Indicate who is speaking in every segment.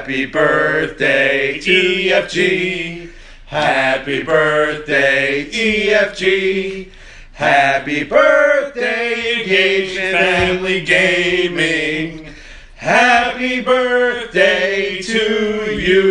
Speaker 1: Happy birthday, EFG. Happy birthday, EFG. Happy birthday, Engage Family Gaming. Happy birthday to you.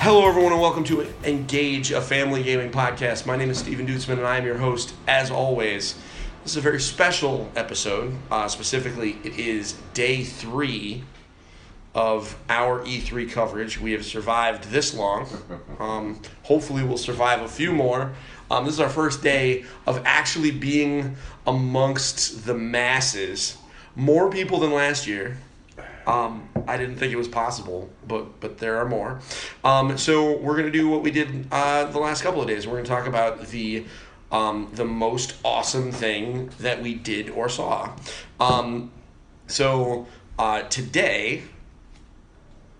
Speaker 1: Hello, everyone, and welcome to Engage, a family gaming podcast. My name is Stephen Dutzman, and I am your host, as always. This is a very special episode. Uh, specifically, it is day three of our E3 coverage. We have survived this long. Um, hopefully, we'll survive a few more. Um, this is our first day of actually being amongst the masses. More people than last year. Um, I didn't think it was possible, but but there are more. Um, so we're gonna do what we did uh, the last couple of days. We're gonna talk about the um, the most awesome thing that we did or saw. Um, so uh, today,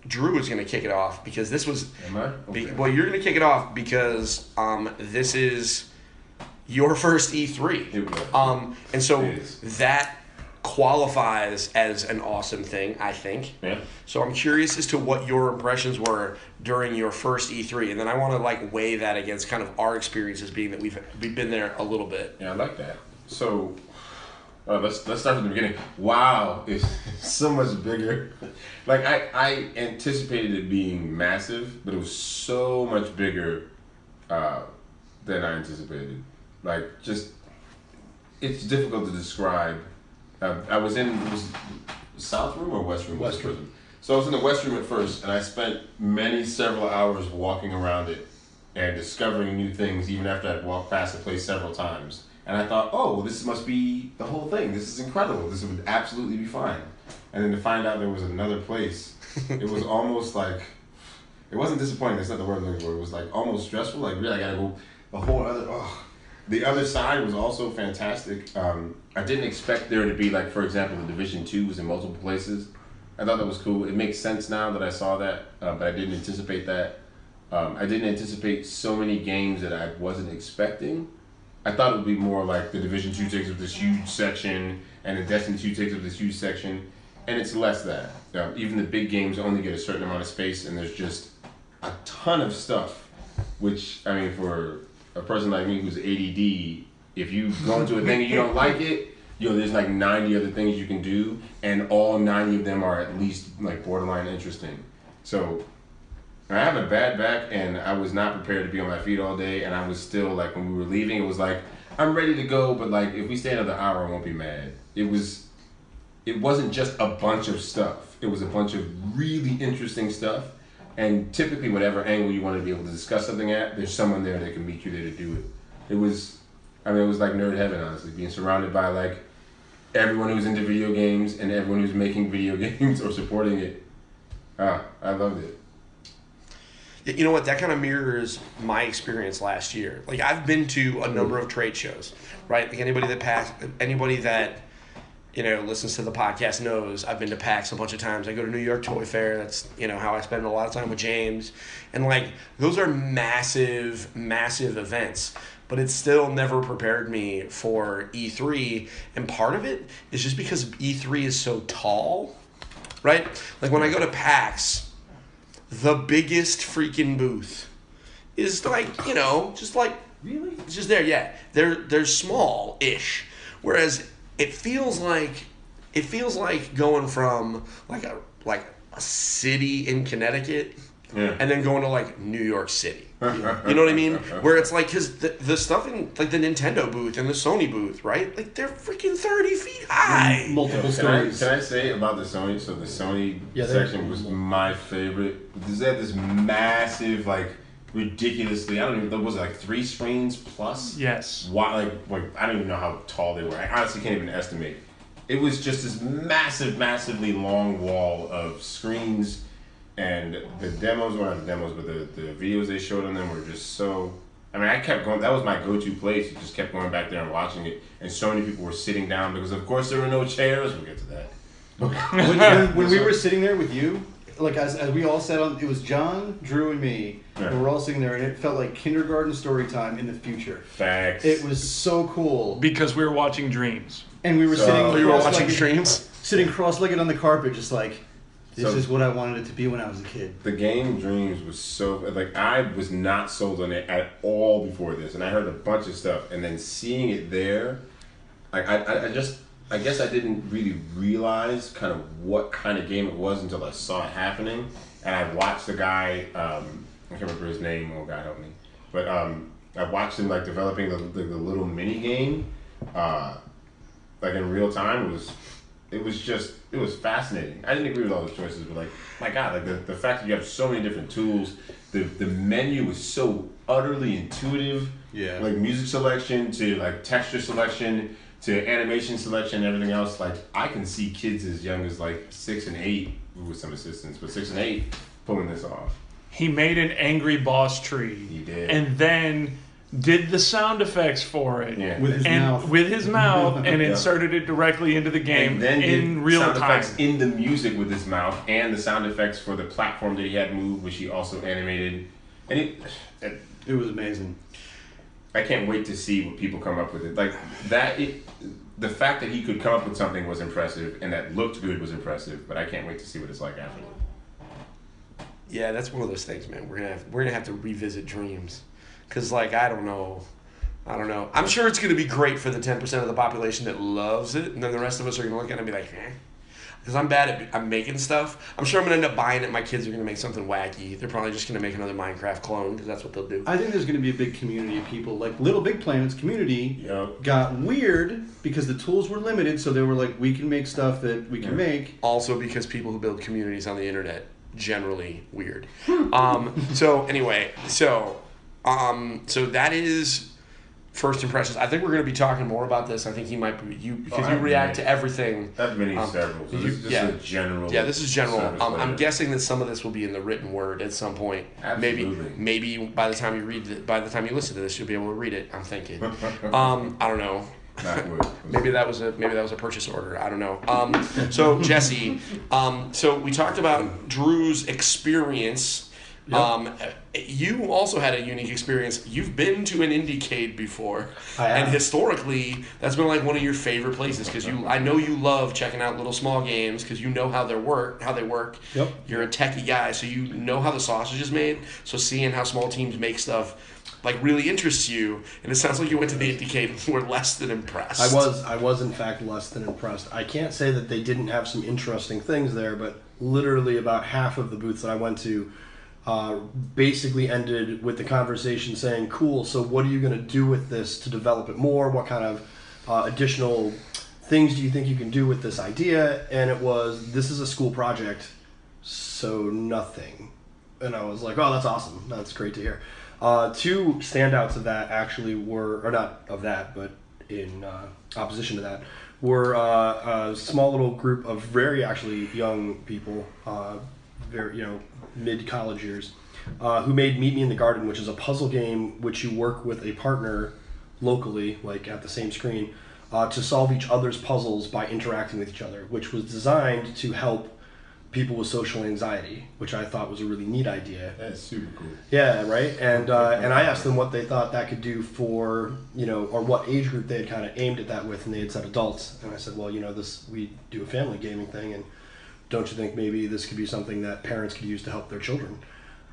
Speaker 1: Drew is gonna kick it off because this was.
Speaker 2: Am I?
Speaker 1: Be, well, you're gonna kick it off because um, this is your first E3. Um, and so that qualifies as an awesome thing, I think.
Speaker 2: Yeah.
Speaker 1: So I'm curious as to what your impressions were during your first E3, and then I want to like weigh that against kind of our experiences, being that we've we've been there a little bit.
Speaker 2: Yeah, I like that. So, uh, let's let's start from the beginning. Wow, it's so much bigger. Like I I anticipated it being massive, but it was so much bigger uh, than I anticipated. Like just, it's difficult to describe. Uh, I was in was South Room or West Room.
Speaker 3: West
Speaker 2: Room. So I was in the West Room at first, and I spent many several hours walking around it and discovering new things even after I'd walked past the place several times. And I thought, oh, well, this must be the whole thing. This is incredible. This would absolutely be fine. And then to find out there was another place, it was almost like, it wasn't disappointing. That's not the word I'm looking for. It was like almost stressful. Like, really, I gotta go the whole other. Oh. The other side was also fantastic. Um, I didn't expect there to be like, for example, the Division Two was in multiple places. I thought that was cool. It makes sense now that I saw that, uh, but I didn't anticipate that. Um, I didn't anticipate so many games that I wasn't expecting. I thought it would be more like the Division Two takes up this huge section, and the Destiny Two takes up this huge section, and it's less that. Even the big games only get a certain amount of space, and there's just a ton of stuff. Which I mean, for a person like me who's ADD, if you go into a thing and you don't like it, you know, there's like 90 other things you can do, and all 90 of them are at least like borderline interesting. So I have a bad back, and I was not prepared to be on my feet all day, and I was still like when we were leaving, it was like I'm ready to go, but like if we stay another hour, I won't be mad. It was, it wasn't just a bunch of stuff. It was a bunch of really interesting stuff, and typically whatever angle you want to be able to discuss something at, there's someone there that can meet you there to do it. It was, I mean, it was like nerd heaven, honestly, being surrounded by like everyone who's into video games and everyone who's making video games or supporting it. Ah, I loved it.
Speaker 1: You know what? That kind of mirrors my experience last year. Like I've been to a number of trade shows, right? Like anybody that passed, anybody that you know listens to the podcast knows I've been to PAX a bunch of times. I go to New York Toy Fair. That's you know how I spend a lot of time with James, and like those are massive, massive events. But it still never prepared me for E3, and part of it is just because E3 is so tall, right? Like when I go to PAX, the biggest freaking booth is like you know just like
Speaker 2: Really?
Speaker 1: it's just there yeah they're they're small ish whereas it feels like it feels like going from like a like a city in Connecticut
Speaker 2: Yeah.
Speaker 1: and then going to like New York City you know what I mean where it's like because the, the stuff in like the Nintendo booth and the Sony booth right like they're freaking 30 feet high mm,
Speaker 3: Multiple
Speaker 2: Can I,
Speaker 3: stories.
Speaker 2: can I say about the Sony? So the Sony
Speaker 3: Yeah,
Speaker 2: section was my favorite. They had this massive, like ridiculously. I don't even. There was like three screens plus.
Speaker 4: Yes.
Speaker 2: Why? Like, like I don't even know how tall they were. I honestly can't even estimate. It was just this massive, massively long wall of screens, and the demos were not the demos, but the, the videos they showed on them were just so. I mean, I kept going. That was my go-to place. You just kept going back there and watching it, and so many people were sitting down because, of course, there were no chairs. We'll get to that.
Speaker 3: when, when, when we were sitting there with you, like as, as we all sat on, it was John, Drew, and me.
Speaker 2: Yeah.
Speaker 3: And we're all sitting there, and it felt like kindergarten story time in the future.
Speaker 2: Facts.
Speaker 3: It was so cool,
Speaker 4: Because we were watching Dreams.
Speaker 3: and we were
Speaker 2: So-
Speaker 3: sitting.
Speaker 1: You were watching
Speaker 3: cross-legged-
Speaker 1: streams?
Speaker 3: Sitting cross-legged on the carpet, just like this
Speaker 2: So-
Speaker 3: is what I wanted it to be when I was a kid.
Speaker 2: The game Dreams was so like I was not sold on it at all before this, and I heard a bunch of stuff, and then seeing it there, like I, I, I just I guess I didn't really realize kind of what kind of game it was until I saw it happening, and I watched the guy um, I can't remember his name. Oh God help me, but um, I watched him like developing the, the, the little mini game, uh, like in real time. It was it was just it was fascinating. I didn't agree with all the choices, but like my God, like the, the fact that you have so many different tools, the the menu was so utterly intuitive.
Speaker 3: Yeah.
Speaker 2: Like music selection to like texture selection to animation selection and everything else. Like I can see kids as young as like six and eight with some assistance, but six and eight pulling this off.
Speaker 4: He made an angry boss tree.
Speaker 2: He did.
Speaker 4: And then did the sound effects for it.
Speaker 2: Yeah.
Speaker 3: With his
Speaker 4: and
Speaker 3: mouth.
Speaker 4: with his mouth and
Speaker 2: Yeah.
Speaker 4: inserted it directly into the game
Speaker 2: and then
Speaker 4: in
Speaker 2: did
Speaker 4: real
Speaker 2: sound
Speaker 4: time.
Speaker 2: effects in the music with his mouth and the sound effects for the platform that he had moved, which he also animated. And it, it
Speaker 3: It was amazing.
Speaker 2: I can't wait to see what people come up with it. Like that, it, the fact that he could come up with something was impressive, and that looked good was impressive. But I can't wait to see what it's like after.
Speaker 1: Yeah, that's one of those things, man. We're gonna have we're gonna have to revisit dreams, cause like I don't know, I don't know. I'm sure it's gonna be great for the ten percent of the population that loves it, and then the rest of us are gonna look at it and be like, eh. Because I'm bad at I'm making stuff. I'm sure I'm gonna end up buying it. My kids are gonna make something wacky. They're probably just gonna make another Minecraft clone because that's what they'll do.
Speaker 3: I think there's going to be a big community of people. Like Little Big Planets community
Speaker 2: Yep.
Speaker 3: got weird because the tools were limited, so they were like, we can make stuff that we can
Speaker 2: Yeah.
Speaker 3: make.
Speaker 1: also because people who build communities on the internet generally weird. um, so anyway, so um, so that is first impressions. I think we're going to be talking more about this. I think he might be you because
Speaker 2: Oh,
Speaker 1: you react
Speaker 2: agree.
Speaker 1: to everything.
Speaker 2: I've been
Speaker 1: Um,
Speaker 2: several. So
Speaker 1: you-
Speaker 2: this is
Speaker 1: yeah.
Speaker 2: a general.
Speaker 1: Yeah, this is general. Um, I'm guessing that some of this will be in the written word at some point. Maybe,
Speaker 2: Absolutely.
Speaker 1: maybe maybe by the time you read, it, by the time you listen to this, you'll be able to read it. I'm thinking. Um, I don't know. Maybe that was a maybe that was a purchase order. I don't know. Um, so Jesse, um, so we talked about Drew's experience. Um, you also had a unique experience. You've been to an Indiecade before,
Speaker 3: I have.
Speaker 1: and historically, that's been like one of your favorite places because you. I know you love checking out little small games because you know how they work. How they work.
Speaker 3: Yep.
Speaker 1: You're a techie guy, so you know how the sausage is made. So seeing how small teams make stuff. Like really interests you, and it sounds like you went to the Indiecade and were less than impressed.
Speaker 5: I was I was in fact less than impressed. I can't say that they didn't have some interesting things there, but literally about half of the booths that I went to uh, basically ended with the conversation saying, "Cool. So what are you going to do with this to develop it more? What kind of uh, additional things do you think you can do with this idea?" And it was, "This is a school project, so nothing." And I was like, "Oh, that's awesome. That's great to hear." Uh, two standouts of that actually were, or not of that, but in uh, opposition to that, were uh, a small little group of very actually young people, uh, very you know mid college years, uh, who made Meet Me in the Garden, which is a puzzle game which you work with a partner locally, like at the same screen, uh, to solve each other's puzzles by interacting with each other, which was designed to help people with social anxiety, which I thought was a really neat idea.
Speaker 2: That's super cool.
Speaker 5: Yeah, right. And uh, and I asked them what they thought that could do for you know, or what age group they had kind of aimed at that with, and they had said adults. And I said, well, you know, this we do a family gaming thing, and don't you think maybe this could be something that parents could use to help their children?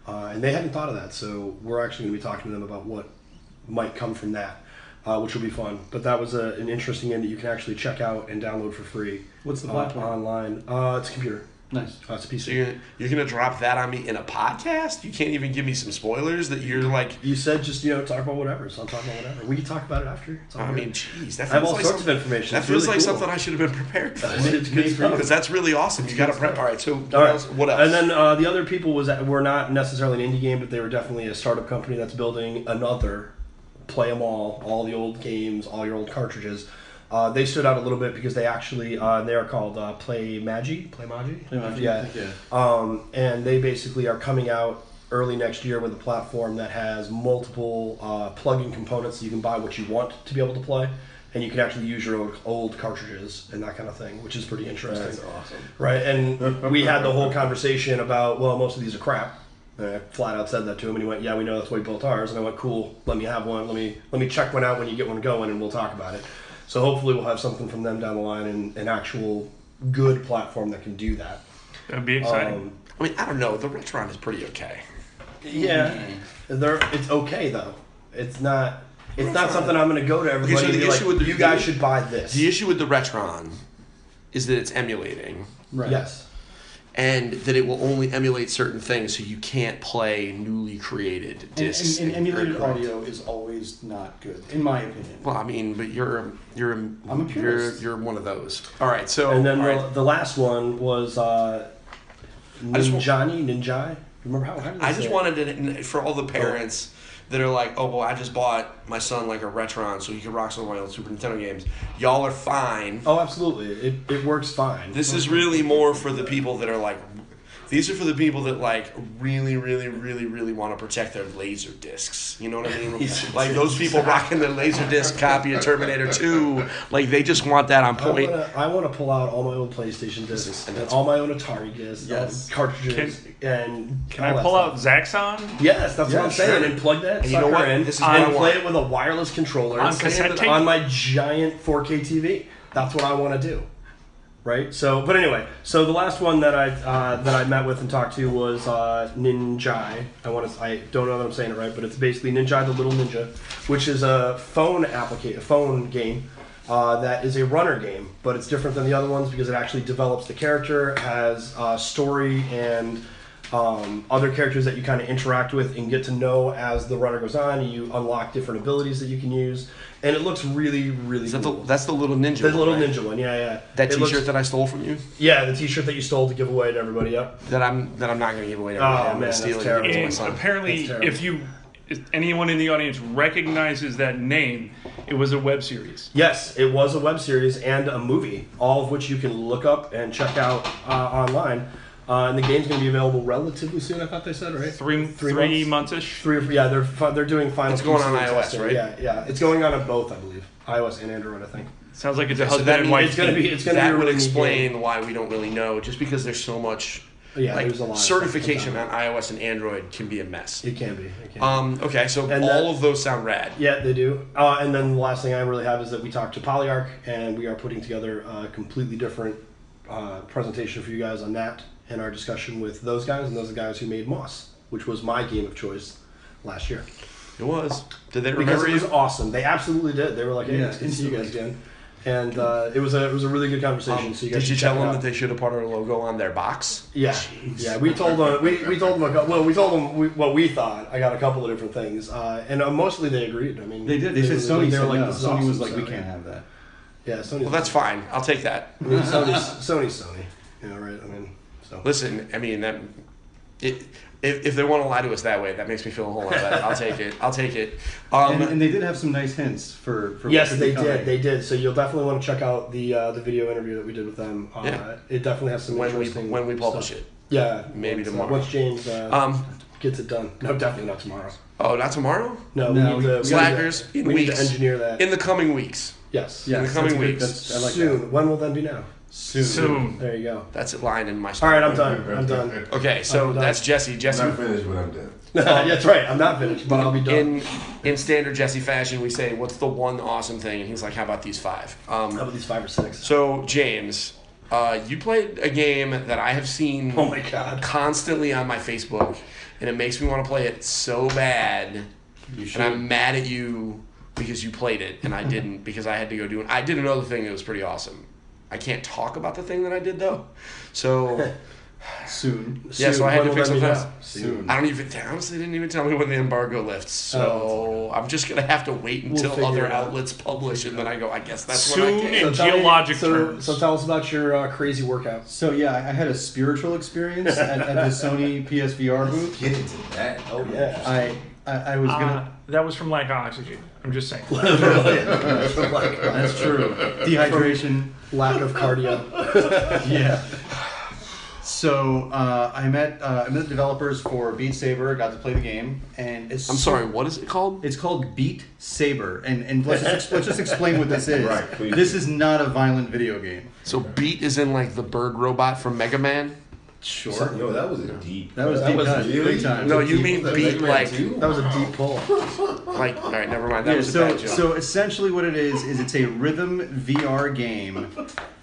Speaker 5: Uh, and they hadn't thought of that, so we're actually going to be talking to them about what might come from that, uh, which will be fun. But that was a, an interesting game that you can actually check out and download for free.
Speaker 3: What's the
Speaker 5: uh,
Speaker 3: platform?
Speaker 5: online? Uh, it's a computer.
Speaker 3: Nice.
Speaker 5: Uh, it's a PC.
Speaker 1: So you're, you're gonna drop that on me in a podcast? You can't even give me some spoilers that you're like.
Speaker 5: You said just you know talk about whatever, so I'm talking about whatever. We can talk about it after. It's all
Speaker 1: I
Speaker 5: good.
Speaker 1: mean, jeez, that
Speaker 5: I have
Speaker 1: feels
Speaker 5: all
Speaker 1: like
Speaker 5: sorts
Speaker 1: something,
Speaker 5: of information.
Speaker 1: That
Speaker 5: It's
Speaker 1: feels
Speaker 5: really
Speaker 1: like
Speaker 5: cool.
Speaker 1: something I should have been prepared for.
Speaker 5: It's good stuff.
Speaker 1: Because that's really awesome. You got to prep. All right. So what
Speaker 5: All right.
Speaker 1: else? What else?
Speaker 5: And then uh, the other people was that were not necessarily an indie game, but they were definitely a startup company that's building another play them all, all the old games, all your old cartridges. Uh, they stood out a little bit because they actually uh, they are called uh, Playmaji, Play Magi,
Speaker 3: Playmaji,
Speaker 5: yeah.
Speaker 3: yeah.
Speaker 5: Um, and they basically are coming out early next year with a platform that has multiple uh, plug-in components, so you can buy what you want to be able to play. and you can actually use your old, old cartridges and that kind of thing, which is pretty interesting.
Speaker 3: That's awesome.
Speaker 5: Right, and we had the whole conversation about, well, most of these are crap. And I flat out said that to him, and he went, "Yeah, we know that's why we built ours." And I went, "Cool, let me have one. Let me let me check one out when you get one going, and we'll talk about it." So hopefully, we'll have something from them down the line, and an actual good platform that can do that.
Speaker 4: That'd be exciting.
Speaker 5: Um,
Speaker 1: I mean, I don't know. The Retron is pretty okay.
Speaker 5: yeah, they're, it's okay though. It's not. It's not something I'm going to go to everybody Okay,
Speaker 1: so
Speaker 5: and
Speaker 1: the
Speaker 5: be like,
Speaker 1: issue with the-
Speaker 5: "You guys should buy this."
Speaker 1: The issue with the Retron is that it's emulating,
Speaker 3: Right.
Speaker 5: Yes.
Speaker 1: And that it will only emulate certain things, so you can't play newly created
Speaker 6: And,
Speaker 1: discs.
Speaker 6: and, and emulated
Speaker 1: Or-
Speaker 6: audio is always not good, in my opinion.
Speaker 1: Well, I mean, but you're you're
Speaker 6: I'm a
Speaker 1: you're you're one of those. All right, so
Speaker 5: And then the,
Speaker 1: right.
Speaker 5: the last one was uh, Ninjani, Ninjai. Remember how? how
Speaker 1: I just
Speaker 5: it?
Speaker 1: wanted to for all the parents that are like, oh well, I just bought my son like a Retron so he can rock some of my old Super Nintendo games. Y'all are fine.
Speaker 5: Oh, absolutely. It, it works fine.
Speaker 1: This is really more for the people that are like. These are for the people that like really, really, really, really want to protect their laser discs. You know what I mean? Like those people rocking their laser disc copy of Terminator Two. Like they just want that on
Speaker 5: I
Speaker 1: point.
Speaker 5: wanna, I want to pull out all my old PlayStation discs
Speaker 1: And
Speaker 5: and all my own Atari discs,
Speaker 6: Yes.
Speaker 5: cartridges, and
Speaker 4: Can I pull out. Zaxxon?
Speaker 5: Yes, that's
Speaker 6: Yeah,
Speaker 5: what I'm saying.
Speaker 6: sure.
Speaker 5: And plug that
Speaker 1: And you
Speaker 5: sucker
Speaker 1: know what?
Speaker 5: in
Speaker 1: This is what I
Speaker 5: and play it with a wireless controller
Speaker 4: On
Speaker 5: and
Speaker 4: cassette tape?
Speaker 5: on my giant 4K TV. That's what I want to do. Right. So, but anyway, so the last one that I uh, that I met with and talked to was uh, Ninjai. I want to. I don't know that I'm saying it right, but it's basically Ninjai the Little Ninja, which is a phone application, a phone game. Uh, that is a runner game, but it's different than the other ones because it actually develops the character, has uh, story and um, other characters that you kind of interact with and get to know as the runner goes on. You unlock different abilities that you can use, and it looks really, really
Speaker 1: Is that the,
Speaker 5: cool.
Speaker 1: that's the little ninja.
Speaker 5: the
Speaker 1: one,
Speaker 5: little
Speaker 1: right?
Speaker 5: ninja one, yeah, yeah.
Speaker 1: That
Speaker 5: It
Speaker 1: T-shirt
Speaker 5: looks-
Speaker 1: that I stole from you.
Speaker 5: yeah, the T-shirt that you stole to give away to everybody. Yep.
Speaker 1: That I'm that I'm not going to give away. To
Speaker 5: Oh,
Speaker 1: everybody. I'm
Speaker 5: man,
Speaker 1: going to
Speaker 5: that's
Speaker 1: steal it.
Speaker 5: terrible.
Speaker 1: and it
Speaker 4: And
Speaker 1: to my son.
Speaker 4: apparently,
Speaker 5: That's
Speaker 4: if you, if anyone in the audience recognizes that name, it was a web series.
Speaker 5: Yes, it was a web series and a movie, all of which you can look up and check out uh, online. Uh, and the game's going to be available relatively soon. I thought they said right.
Speaker 4: Three
Speaker 5: Three
Speaker 4: three,
Speaker 5: months?
Speaker 4: months ish.
Speaker 5: Three or yeah, they're fi- they're doing final.
Speaker 1: It's going on
Speaker 5: PC
Speaker 1: iOS,
Speaker 5: testing.
Speaker 1: right?
Speaker 5: Yeah, yeah, it's going on on both, I believe, iOS and Android. I think.
Speaker 4: Sounds like it's a husband
Speaker 1: that
Speaker 4: and
Speaker 1: means
Speaker 4: wife.
Speaker 5: It's gonna be it's gonna be a
Speaker 1: would
Speaker 5: really neat
Speaker 1: explain
Speaker 5: game.
Speaker 1: why we don't really know, just because there's so much.
Speaker 5: Yeah,
Speaker 1: like
Speaker 5: there's a lot.
Speaker 1: certification on iOS and Android can be a mess.
Speaker 5: It can be. It can
Speaker 1: Um, okay, so
Speaker 5: And
Speaker 1: all
Speaker 5: that-
Speaker 1: of those sound rad.
Speaker 5: Yeah, they do. Uh, and then the last thing I really have is that we talked to Polyarc, and we are putting together a completely different uh, presentation for you guys on that and our discussion with those guys, and those guys who made Moss, which was my game of choice last year.
Speaker 1: It was. Did they remember
Speaker 5: Because
Speaker 1: remember
Speaker 5: it was
Speaker 1: you?
Speaker 5: awesome. They absolutely did. They were like, "Hey,
Speaker 3: Yeah,
Speaker 5: it's good to see you guys again." And uh, it was a it was a really good conversation.
Speaker 1: Um,
Speaker 5: so you guys
Speaker 1: did you tell them
Speaker 5: out.
Speaker 1: that they should have put our logo on their box?
Speaker 5: Yeah, yeah. We told them. We, we told them. A, well, we told them we, what we thought. I got a couple of different things, uh, and uh, mostly they agreed. I mean,
Speaker 3: They did. They said
Speaker 5: were-
Speaker 3: Sony
Speaker 5: They were like,
Speaker 3: no. Sony
Speaker 5: awesome,"
Speaker 3: was like,
Speaker 5: so,
Speaker 3: we can't have that.
Speaker 5: Yeah, Sony.
Speaker 1: Well, that's fine. I'll take that.
Speaker 5: I mean, Sony's, Sony's Sony. You know, right? I mean, so.
Speaker 1: Listen, I mean that. It, if, if they want to lie to us that way, that makes me feel a whole lot better. I'll take it. I'll take it. Um,
Speaker 3: and, and they did have some nice hints for. for
Speaker 5: Yes,
Speaker 3: what
Speaker 5: they
Speaker 3: coming.
Speaker 5: did. They did. So you'll definitely want to check out the uh, the video interview that we did with them. Uh,
Speaker 1: Yeah.
Speaker 5: It definitely has some
Speaker 1: when we
Speaker 5: interesting.
Speaker 1: when we publish
Speaker 5: stuff.
Speaker 1: it.
Speaker 5: Yeah,
Speaker 1: Maybe
Speaker 5: once, uh,
Speaker 1: tomorrow.
Speaker 5: once James uh,
Speaker 1: Um,
Speaker 5: gets it done. No, definitely not tomorrow.
Speaker 1: oh, not tomorrow.
Speaker 5: No,
Speaker 3: No,
Speaker 5: we need
Speaker 3: we-
Speaker 5: to we
Speaker 1: Slackers
Speaker 5: need
Speaker 1: in
Speaker 5: to, we need
Speaker 1: weeks.
Speaker 5: to engineer that.
Speaker 1: In the coming weeks.
Speaker 5: yes.
Speaker 3: Yes,
Speaker 1: in the coming
Speaker 3: that's good.
Speaker 1: weeks.
Speaker 3: I like
Speaker 5: Soon. When will then be now?
Speaker 3: That. Soon.
Speaker 4: Soon.
Speaker 5: There you go.
Speaker 1: That's it. Line in my.
Speaker 5: All right, I'm done. I'm done.
Speaker 1: Okay, so
Speaker 5: I'm done.
Speaker 1: that's Jesse.
Speaker 2: I'm
Speaker 1: Jesse.
Speaker 2: not finished, but I'm done.
Speaker 5: That's right. I'm not finished, but I'll be done.
Speaker 1: In in standard Jesse fashion, we say, "What's the one awesome thing?" And he's like, "How about these five?
Speaker 5: How
Speaker 1: Um,
Speaker 5: about these five or six?
Speaker 1: so James, uh, you played a game that I have seen
Speaker 5: Oh my god.
Speaker 1: constantly on my Facebook, and it makes me want to play it so bad.
Speaker 3: You should.
Speaker 1: And I'm mad at you because you played it and I didn't because I had to go do it. I did another thing that was pretty awesome. I can't talk about the thing that I did though. So
Speaker 3: Soon.
Speaker 1: Yeah, so I had
Speaker 5: When
Speaker 1: to
Speaker 5: will
Speaker 1: pick
Speaker 5: that be
Speaker 1: some
Speaker 5: now?
Speaker 1: time.
Speaker 3: Soon.
Speaker 1: I don't even they honestly didn't even tell me when the embargo lifts. So I'm just gonna have to wait
Speaker 5: We'll
Speaker 1: until other
Speaker 5: it out.
Speaker 1: outlets publish and then I go, I guess that's
Speaker 4: Soon
Speaker 1: when I can.
Speaker 4: in
Speaker 5: tell me-
Speaker 4: geologic
Speaker 5: so,
Speaker 4: terms.
Speaker 5: So tell us about your uh, crazy workout.
Speaker 3: So yeah, I I had a spiritual experience at, at the Sony PSVR booth.
Speaker 2: Get into that.
Speaker 5: Oh yeah.
Speaker 3: I I, I was
Speaker 4: Uh,
Speaker 3: gonna.
Speaker 4: that was from lack of oxygen. I'm just saying.
Speaker 3: That's true. Dehydration.
Speaker 5: Lack of cardio.
Speaker 3: Yeah. So uh, I met uh, I met the developers for Beat Saber. Got to play the game, and it's
Speaker 1: I'm sorry, what is it called?
Speaker 3: It's called Beat Saber, and and let's just, let's just explain what this is.
Speaker 2: Right, please
Speaker 3: this is not a violent video game.
Speaker 1: So Beat is in like the bird robot from Mega Man.
Speaker 3: Sure.
Speaker 2: Yo, that was a deep.
Speaker 3: That was
Speaker 5: That
Speaker 3: deep
Speaker 5: was
Speaker 3: cut,
Speaker 2: really-
Speaker 3: big time.
Speaker 1: No, you
Speaker 2: Deep
Speaker 1: mean Beat like
Speaker 2: 2?
Speaker 5: That was a deep pull.
Speaker 1: like all right, never mind. That
Speaker 3: Yeah,
Speaker 1: was a
Speaker 3: so
Speaker 1: bad joke.
Speaker 3: so essentially what it is is it's a rhythm VR game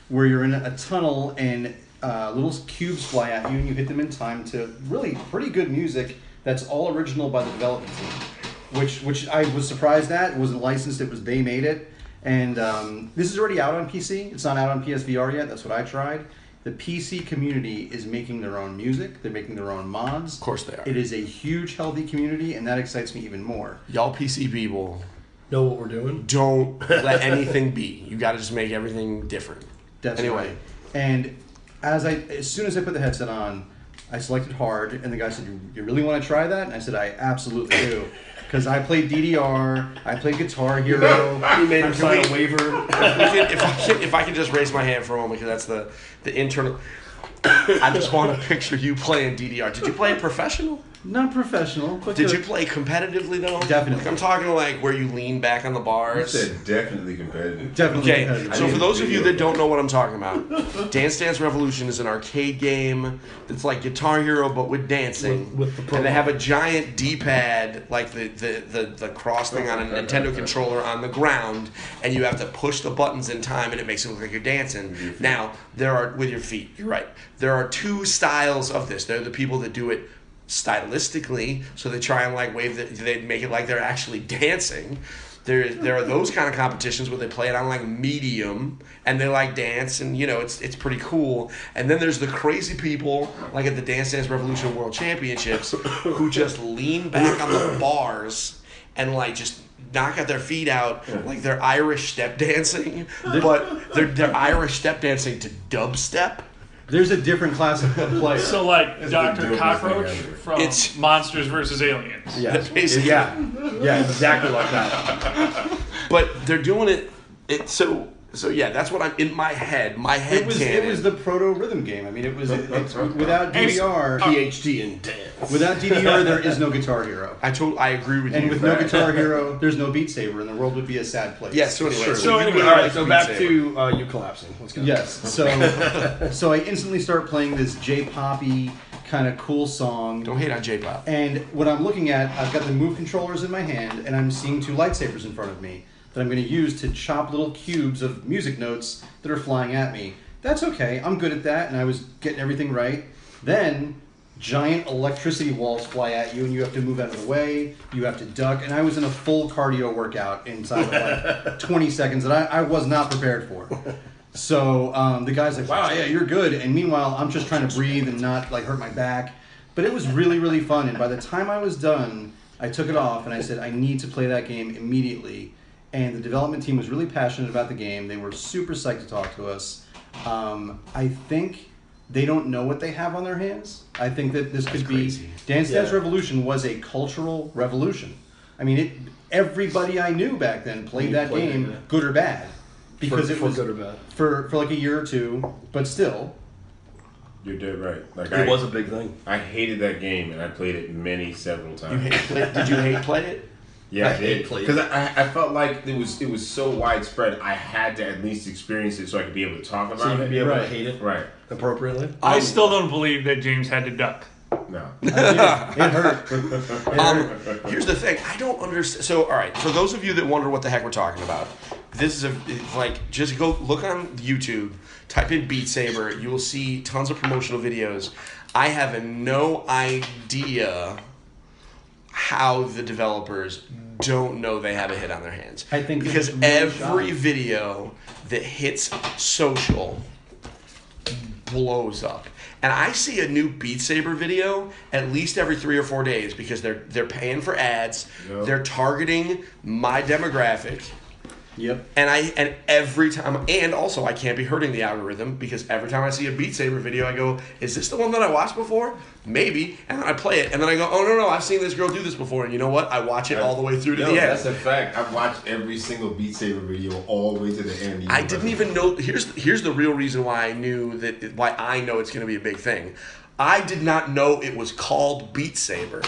Speaker 3: where you're in a tunnel and uh, little cubes fly at you and you hit them in time to really pretty good music that's all original by the development team, which which I was surprised at. It wasn't licensed; it was they made it. And um, this is already out on PC. It's not out on PSVR yet. That's what I tried. The PC community is making their own music. They're making their own mods.
Speaker 1: Of course they are.
Speaker 3: It is a huge, healthy community, and that excites me even more.
Speaker 1: Y'all PC people
Speaker 5: Know what we're doing?
Speaker 1: don't let anything be. You got to just make everything different.
Speaker 3: That's
Speaker 1: Anyway.
Speaker 3: right. And as I, as soon as I put the headset on, I selected hard, and the guy said, "You, you really want to try that?" And I said, "I absolutely do." Because I played DDR, I played Guitar Hero.
Speaker 5: He made him sign a waiver.
Speaker 1: We can- if I can, if I can just raise my hand for a moment, because that's the the internal. I just want to picture you playing DDR. Did you play it professional?
Speaker 3: Not professional, but
Speaker 1: Did
Speaker 3: good.
Speaker 1: you play competitively though?
Speaker 3: Definitely.
Speaker 1: Like, I'm talking like where you lean back on the
Speaker 2: You
Speaker 1: bars.
Speaker 2: said definitely competitive.
Speaker 3: Definitely.
Speaker 1: Okay,
Speaker 3: competitive.
Speaker 1: so for
Speaker 2: didn't
Speaker 1: those of you
Speaker 2: video
Speaker 1: that don't know what I'm talking about, Dance Dance Revolution is an arcade game that's like Guitar Hero but with dancing.
Speaker 5: With- with the
Speaker 1: and they have a giant D-pad, like the, the, the, the cross thing on a Nintendo controller on the ground, and you have to push the buttons in time, and it makes it look like you're dancing. Now there are with your feet. You're right. There are two styles of this. There are the people that do it stylistically, so they try and like wave the, they make it like they're actually dancing. There, there are those kind of competitions where they play it on like medium and they like dance and you know it's it's pretty cool. And then there's the crazy people like at the Dance Dance Revolution World Championships who just lean back on the bars and like just knock out their feet out like they're Irish step dancing, but they're they're Irish step dancing to dubstep.
Speaker 3: There's a different class of player.
Speaker 4: So like Doctor Cockroach from
Speaker 1: It's-
Speaker 4: Monsters vs Aliens.
Speaker 5: Yeah.
Speaker 1: Basically.
Speaker 5: Yeah. Yeah, exactly like that.
Speaker 1: But they're doing it. It so so yeah. That's what I'm in my head. My head
Speaker 3: it was
Speaker 1: canon.
Speaker 3: it was the proto rhythm game. I mean, it was it, it's without DDR.
Speaker 5: PhD in dance.
Speaker 3: Without DDR, there is no Guitar Hero.
Speaker 1: I told. I agree with
Speaker 3: And
Speaker 1: you.
Speaker 3: And with no Guitar Hero, there's no Beat Saber, and the world would be a sad place.
Speaker 1: Yeah. So anyway.
Speaker 5: Sure.
Speaker 1: So,
Speaker 5: So anyway, all right.
Speaker 1: like
Speaker 5: So
Speaker 1: Beat
Speaker 5: back
Speaker 1: Saber.
Speaker 5: to uh, you collapsing. Let's go.
Speaker 3: Yes. So so I instantly start playing this J poppy kind of cool song.
Speaker 1: Don't hate on J-pop.
Speaker 3: And what I'm looking at, I've got the move controllers in my hand, and I'm seeing two lightsabers in front of me that I'm going to use to chop little cubes of music notes that are flying at me. That's okay. I'm good at that, and I was getting everything right. Then giant electricity walls fly at you, and you have to move out of the way. You have to duck, and I was in a full cardio workout inside of like 20 seconds that I, I was not prepared for. So um, the guy's like, "Wow, yeah, you're good." And meanwhile, I'm just trying to breathe and not like hurt my back. But it was really, really fun. And by the time I was done, I took it off and I said, "I need to play that game immediately." And the development team was really passionate about the game. They were super psyched to talk to us. Um, I think they don't know what they have on their hands. I think that this could
Speaker 1: crazy.
Speaker 3: be Dance Dance
Speaker 5: Yeah.
Speaker 3: Revolution was a cultural revolution. I mean, it. Everybody I knew back then played
Speaker 5: You
Speaker 3: that
Speaker 5: played it,
Speaker 3: game,
Speaker 5: yeah.
Speaker 3: good or bad, because
Speaker 5: for,
Speaker 3: it
Speaker 5: for
Speaker 3: was
Speaker 5: good or bad.
Speaker 3: for for like a year or two. But still,
Speaker 2: You're dead right. Like
Speaker 5: It
Speaker 2: I,
Speaker 5: was a big thing.
Speaker 2: I hated that game, and I played it many several times.
Speaker 1: You hate did you hate play it?
Speaker 2: Yeah,
Speaker 5: I
Speaker 2: I,
Speaker 5: hate
Speaker 2: did
Speaker 5: play-
Speaker 2: because I, I felt like it was it was so widespread. I had to at least experience it so I could be able to talk about
Speaker 5: So you
Speaker 2: it.
Speaker 5: could be able to hate it
Speaker 2: right?
Speaker 5: appropriately.
Speaker 4: I still don't believe that James had to duck.
Speaker 2: No.
Speaker 3: it hurt. It
Speaker 1: Um, here's the thing. I don't understand. So, all right, for those of you that wonder what the heck we're talking about, this is a like just go look on YouTube, type in Beat Saber. You will see tons of promotional videos. I have no idea how the developers don't know they have a hit on their hands.
Speaker 3: I think
Speaker 1: because
Speaker 3: really
Speaker 1: every
Speaker 3: shy.
Speaker 1: video that hits social blows up. And I see a new Beat Saber video at least every three or four days because they're they're paying for ads.
Speaker 2: Yep.
Speaker 1: They're targeting my demographic.
Speaker 3: Yep.
Speaker 1: And I and every time and also I can't be hurting the algorithm because every time I see a Beat Saber video, I go, "Is this the one that I watched before? Maybe." And then I play it, and then I go, "Oh no, no, I've seen this girl do this before." And you know what? I watch it all the way through to
Speaker 2: No,
Speaker 1: the end.
Speaker 2: that's a fact. I've watched every single Beat Saber video all the way to the end.
Speaker 1: I didn't even know. Here's here's the real reason why I knew that why I know it's going to be a big thing. I did not know it was called Beat Saber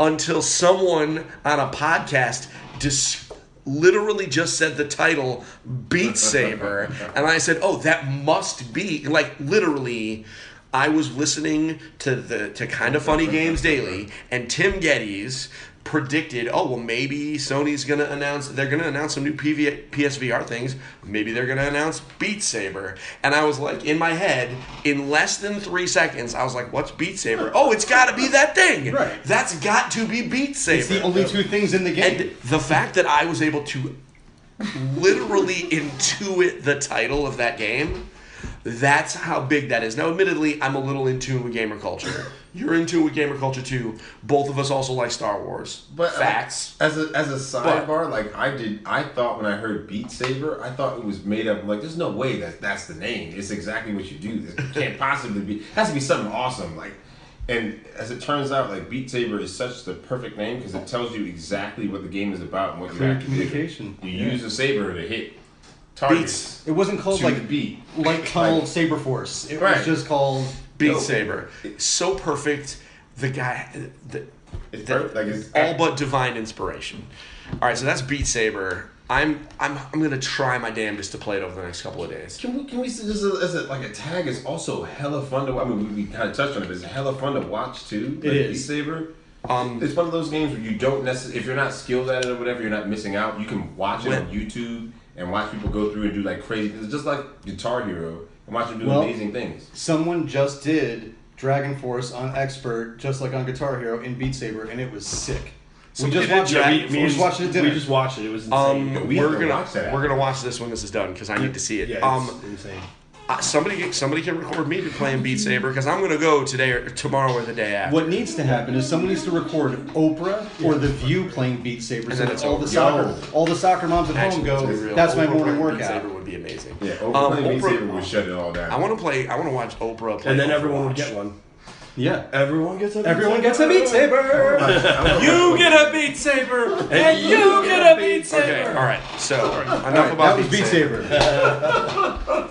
Speaker 1: until someone on a podcast dis- literally just said the title Beat Saber, and I said, "Oh, that must be like literally." I was listening to the to Kind of Funny Games Daily, and Tim Gettys predicted, "Oh, well, maybe Sony's gonna announce they're gonna announce some new PV, PSVR things. Maybe they're gonna announce Beat Saber." And I was like, in my head, in less than three seconds, I was like, "What's Beat Saber? Oh, it's got to be that thing.
Speaker 3: Right.
Speaker 1: That's got to be Beat Saber."
Speaker 3: It's the only two things in the game.
Speaker 1: And the fact that I was able to literally intuit the title of that game, that's how big that is. Now, admittedly, I'm a little in tune with gamer culture. You're in tune with gamer culture too. Both of us also like Star Wars.
Speaker 2: But uh,
Speaker 1: Facts.
Speaker 2: As a as a sidebar, like I did, I thought when I heard Beat Saber, I thought it was made up. Like, there's no way that that's the name. It's exactly what you do. This can't possibly be. It has to be something awesome. Like, and as it turns out, like Beat Saber is such the perfect name because it tells you exactly what the game is about and what you have to do.
Speaker 3: communication.
Speaker 2: You
Speaker 3: Yeah.
Speaker 2: use a saber to hit targets.
Speaker 1: Beats.
Speaker 3: it wasn't called like
Speaker 2: the beat.
Speaker 3: Light Tunnel
Speaker 2: Like-
Speaker 3: Saber Force. It
Speaker 2: Right.
Speaker 3: was just called
Speaker 1: Beat
Speaker 2: Yo.
Speaker 1: Saber. So perfect. The guy. The,
Speaker 2: It's
Speaker 1: the-
Speaker 2: perfect. Like it's
Speaker 1: all but divine inspiration. All right, so that's Beat Saber. I'm I'm I'm gonna try my damnedest to play it over the next couple of days.
Speaker 2: Can we can we see this as a, as a like a tag is also hella fun to I mean we, we kind of touched on it but it's hella fun to watch too.
Speaker 3: It
Speaker 2: like
Speaker 3: is.
Speaker 2: Beat Saber.
Speaker 1: Um,
Speaker 2: It's one of those games where you don't necessarily if you're not skilled at it or whatever you're not missing out. You can watch it
Speaker 1: When-
Speaker 2: on YouTube and watch people go through and do like crazy. It's just like Guitar Hero and watch them do
Speaker 3: Well-
Speaker 2: amazing things.
Speaker 3: someone just did Dragon Force on Expert, just like on Guitar Hero in Beat Saber, and it was sick. We
Speaker 1: Somebody
Speaker 3: just watched
Speaker 1: Dragon
Speaker 3: it. We, we just watched it dinner.
Speaker 5: We just watched it. It was insane.
Speaker 1: Um,
Speaker 2: we
Speaker 1: we're
Speaker 2: to
Speaker 1: gonna
Speaker 2: watch that.
Speaker 1: we're gonna watch this when this is done because I need to see it.
Speaker 5: yeah, it's
Speaker 1: um,
Speaker 5: insane.
Speaker 1: Uh, somebody somebody can record me playing Beat Saber because I'm gonna go today or tomorrow or the day after.
Speaker 3: What needs to happen is someone needs to record Oprah or The View playing Beat Saber,
Speaker 1: And
Speaker 3: so
Speaker 1: then
Speaker 3: that
Speaker 1: it's
Speaker 3: all the soccer,
Speaker 2: Yo.
Speaker 3: all the soccer moms at
Speaker 1: Actually,
Speaker 3: home go.
Speaker 1: let's be real.
Speaker 3: That's my
Speaker 1: Oprah
Speaker 3: morning
Speaker 1: playing Beat
Speaker 3: workout.
Speaker 1: Saber would be amazing.
Speaker 2: Yeah, Oprah
Speaker 1: Um,
Speaker 2: playing Beat
Speaker 1: Oprah-
Speaker 2: Saber would shut it all down.
Speaker 1: I want to play. I want to watch Oprah play.
Speaker 5: And then everyone would
Speaker 1: Overwatch.
Speaker 5: get one.
Speaker 3: Yeah,
Speaker 5: Everyone gets a
Speaker 3: everyone gets a Beat Saber.
Speaker 4: You get a Beat Saber, and you get a Beat Saber.
Speaker 1: Okay, all right. So enough
Speaker 3: All right,
Speaker 1: about
Speaker 3: that was Beat Saber.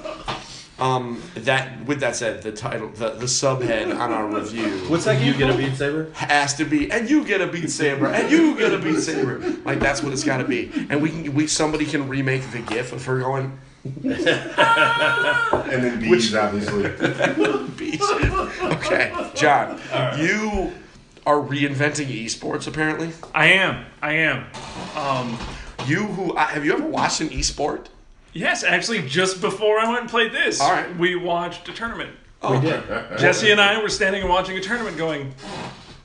Speaker 1: Um, that with that said, the title, the the subhead on our review
Speaker 3: What's that
Speaker 5: You get a
Speaker 3: called?
Speaker 5: Beat Saber?
Speaker 1: has to be, and you get a Beat Saber, and you get a Beat Saber. Like that's what it's got to be. And we can, we somebody can remake the GIF of her going
Speaker 2: and then bees obviously.
Speaker 1: Beat. Okay, John, you are reinventing esports. Apparently,
Speaker 4: I am. I am. Um,
Speaker 1: you who uh, have you ever watched an esport?
Speaker 4: Yes, actually, just before I went and played this,
Speaker 1: All right.
Speaker 4: we watched a tournament.
Speaker 1: Oh,
Speaker 5: We did.
Speaker 4: Jesse and I were standing and watching a tournament, going,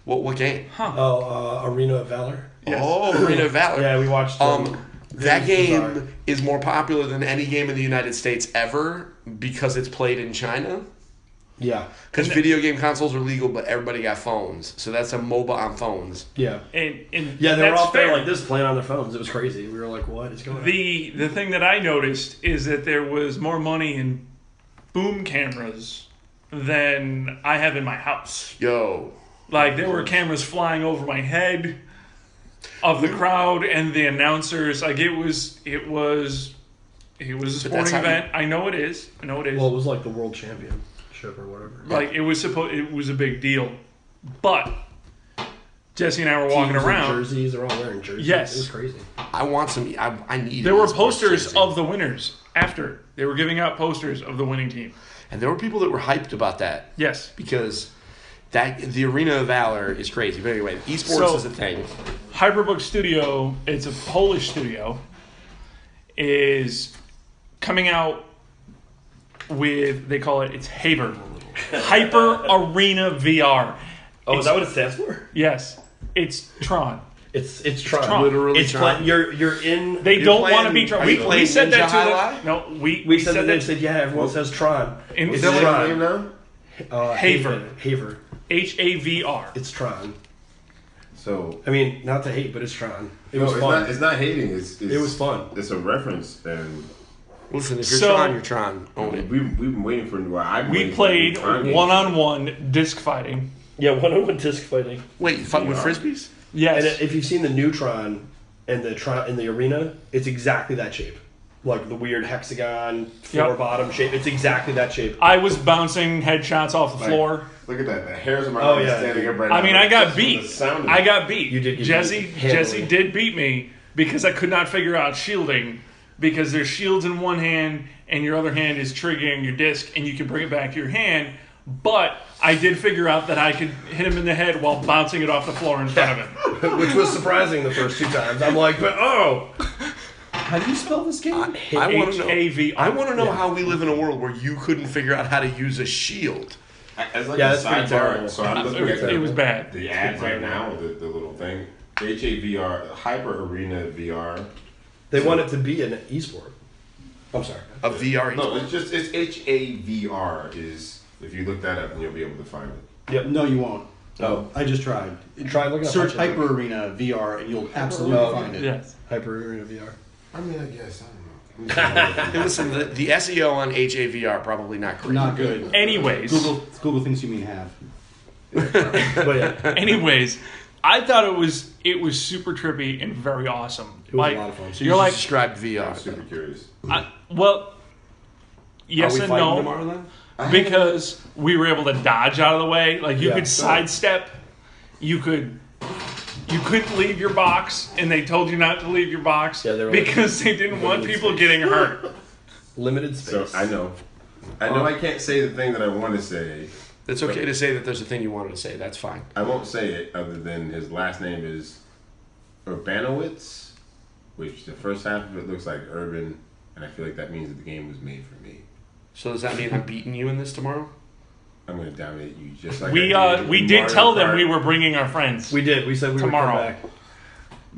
Speaker 1: What what game?
Speaker 5: Oh, uh, Arena of Valor.
Speaker 1: Oh, Arena of Valor.
Speaker 5: Yeah, we watched.
Speaker 1: Um, that
Speaker 5: Very bizarre.
Speaker 1: game is more popular than any game in the United States ever because it's played in China.
Speaker 5: Yeah,
Speaker 1: Because video game consoles are legal, but everybody got phones, so that's a mobile on phones.
Speaker 5: yeah,
Speaker 4: and, and
Speaker 5: yeah. They were all there
Speaker 4: fair.
Speaker 5: like this, playing on their phones. It was crazy. We were like, "What is going on?"
Speaker 4: The the thing that I noticed is that there was more money in boom cameras than I have in my house.
Speaker 1: Yo,
Speaker 4: Like there were cameras flying over my head of the crowd and the announcers. Like it was it was it was a sporting
Speaker 1: how you-
Speaker 4: event. I know it is. I know it is.
Speaker 5: Well, it was like the World Championship or whatever.
Speaker 4: like it was supposed it was a big deal. But Jesse and I were walking
Speaker 5: Teams in
Speaker 4: around.
Speaker 5: jerseys. They're all wearing jerseys.
Speaker 4: Yes.
Speaker 5: it was crazy.
Speaker 1: I want some. I, I need.
Speaker 4: There
Speaker 1: an
Speaker 4: were
Speaker 1: esports
Speaker 4: posters
Speaker 1: jersey.
Speaker 4: of the winners after. They were giving out posters of the winning team.
Speaker 1: and there were people that were hyped about that
Speaker 4: Yes.
Speaker 1: because that the Arena of Valor is crazy. But anyway, esports
Speaker 4: So-
Speaker 1: is a thing.
Speaker 4: Hyperbook Studio, it's a Polish studio, is coming out with they call it it's Haber. Hyper Arena VR.
Speaker 5: Oh, is that what it stands for?
Speaker 4: Yes. It's Tron.
Speaker 5: It's it's Tron.
Speaker 4: Tron.
Speaker 1: Literally
Speaker 5: It's
Speaker 1: Tron.
Speaker 5: play, you're you're in.
Speaker 4: They
Speaker 1: You're
Speaker 4: don't
Speaker 1: playing-
Speaker 4: want to be
Speaker 1: are
Speaker 4: Tron.
Speaker 1: you
Speaker 4: We, we
Speaker 1: playing
Speaker 4: said that
Speaker 1: Ninja
Speaker 4: to them. No, we,
Speaker 5: we said that they said yeah. Everyone says Tron.
Speaker 4: in
Speaker 2: Is that what
Speaker 5: Tron.
Speaker 2: the name now?
Speaker 5: Uh,
Speaker 4: Haver.
Speaker 5: Haver.
Speaker 4: H A V R.
Speaker 5: It's Tron.
Speaker 2: So
Speaker 5: I mean, not to hate, but it's Tron. It
Speaker 2: no,
Speaker 5: was
Speaker 2: it's
Speaker 5: fun.
Speaker 2: not. It's not hating. It's, it's
Speaker 5: It was fun.
Speaker 2: It's a reference, and
Speaker 1: Listen, if you're
Speaker 4: So-
Speaker 1: Tron, you're Tron. Own it.
Speaker 2: we we've been waiting for. Well, I've been
Speaker 4: We
Speaker 2: waiting for
Speaker 4: played
Speaker 2: new Tron game.
Speaker 4: one on one disc fighting.
Speaker 7: Yeah, one on one disc fighting.
Speaker 1: Wait, fuck with frisbees?
Speaker 4: Yes.
Speaker 5: And if you've seen the Neutron and the Tron in the arena, it's exactly that shape. Like the weird hexagon floor
Speaker 4: Yep.
Speaker 5: bottom shape. It's exactly that shape.
Speaker 4: I was bouncing headshots off the
Speaker 2: Like,
Speaker 4: floor.
Speaker 2: Look at that. The hairs on my
Speaker 5: Oh,
Speaker 2: arm
Speaker 5: yeah.
Speaker 2: standing up right
Speaker 4: I
Speaker 2: now.
Speaker 4: mean, I got
Speaker 2: Just from
Speaker 4: beat.
Speaker 2: the sound of
Speaker 4: I
Speaker 2: it.
Speaker 4: got beat.
Speaker 5: You did get
Speaker 4: Jesse,
Speaker 5: beat handily.
Speaker 4: Jesse did beat me because I could not figure out shielding because there's shields in one hand and your other hand is triggering your disc and you can bring it back to your hand. But I did figure out that I could hit him in the head while bouncing it off the floor in front of him.
Speaker 5: Which was surprising the first two times. I'm like, but oh,
Speaker 3: How do you spell this game?
Speaker 1: I want to know.
Speaker 4: H-A-V.
Speaker 1: I want to know how we live in a world where you couldn't figure out how to use a shield.
Speaker 2: As like
Speaker 5: Yeah,
Speaker 2: a
Speaker 5: that's pretty
Speaker 2: sidebar,
Speaker 5: terrible.
Speaker 2: so I'm looking
Speaker 4: It
Speaker 2: at
Speaker 4: was,
Speaker 2: the,
Speaker 4: it was bad.
Speaker 2: the ad right now, the, the little thing. HAVR, Hyper Arena VR.
Speaker 5: They want it to be an esport. I'm sorry.
Speaker 1: A VR.
Speaker 2: No, it's just it's HAVR is if you look that up, then you'll be able to find it. Yep.
Speaker 3: No, you won't.
Speaker 5: Oh.
Speaker 3: I just tried.
Speaker 5: Try looking up
Speaker 3: Search
Speaker 5: Hyper-
Speaker 3: Hyper Arena VR and you'll absolutely
Speaker 5: Oh,
Speaker 3: find it.
Speaker 4: Yes.
Speaker 5: Hyper Arena VR.
Speaker 2: I mean, I guess I don't know.
Speaker 1: Hey, listen, the, the SEO on HAVR probably not great.
Speaker 3: Not good.
Speaker 4: Anyways,
Speaker 3: Google Google thinks you mean have.
Speaker 5: But yeah,
Speaker 4: anyways, I thought it was it was super trippy and very awesome.
Speaker 5: It was
Speaker 4: like,
Speaker 5: a lot of fun.
Speaker 1: So
Speaker 4: You're
Speaker 1: you
Speaker 4: like-
Speaker 1: described
Speaker 2: I'm
Speaker 1: VR.
Speaker 2: super curious.
Speaker 4: I, well, yes
Speaker 1: Are we
Speaker 4: and no.
Speaker 1: tomorrow then?
Speaker 4: because we were able to dodge out of the way. Like you
Speaker 5: Yeah.
Speaker 4: could sidestep, you could you couldn't leave your box, and they told you not to leave your box
Speaker 5: Yeah, they like,
Speaker 4: because they didn't want people
Speaker 5: space.
Speaker 4: getting hurt.
Speaker 5: Limited
Speaker 2: So
Speaker 5: space.
Speaker 2: I know, I know, um, I can't say the thing that I want to say.
Speaker 1: It's okay to say that there's a thing you wanted to say. That's fine.
Speaker 2: I won't say it other than his last name is Urbanowitz, which the first half of it looks like urban, and I feel like that means that the game was made for me.
Speaker 1: So does that mean I'm beating you in this tomorrow?
Speaker 2: I'm gonna dominate you just like
Speaker 4: We
Speaker 2: I
Speaker 4: uh
Speaker 2: did
Speaker 4: we did
Speaker 2: Mario
Speaker 4: tell them
Speaker 2: Kart.
Speaker 4: we were bringing our friends
Speaker 5: We did. We said we
Speaker 4: Tomorrow.
Speaker 5: would come back.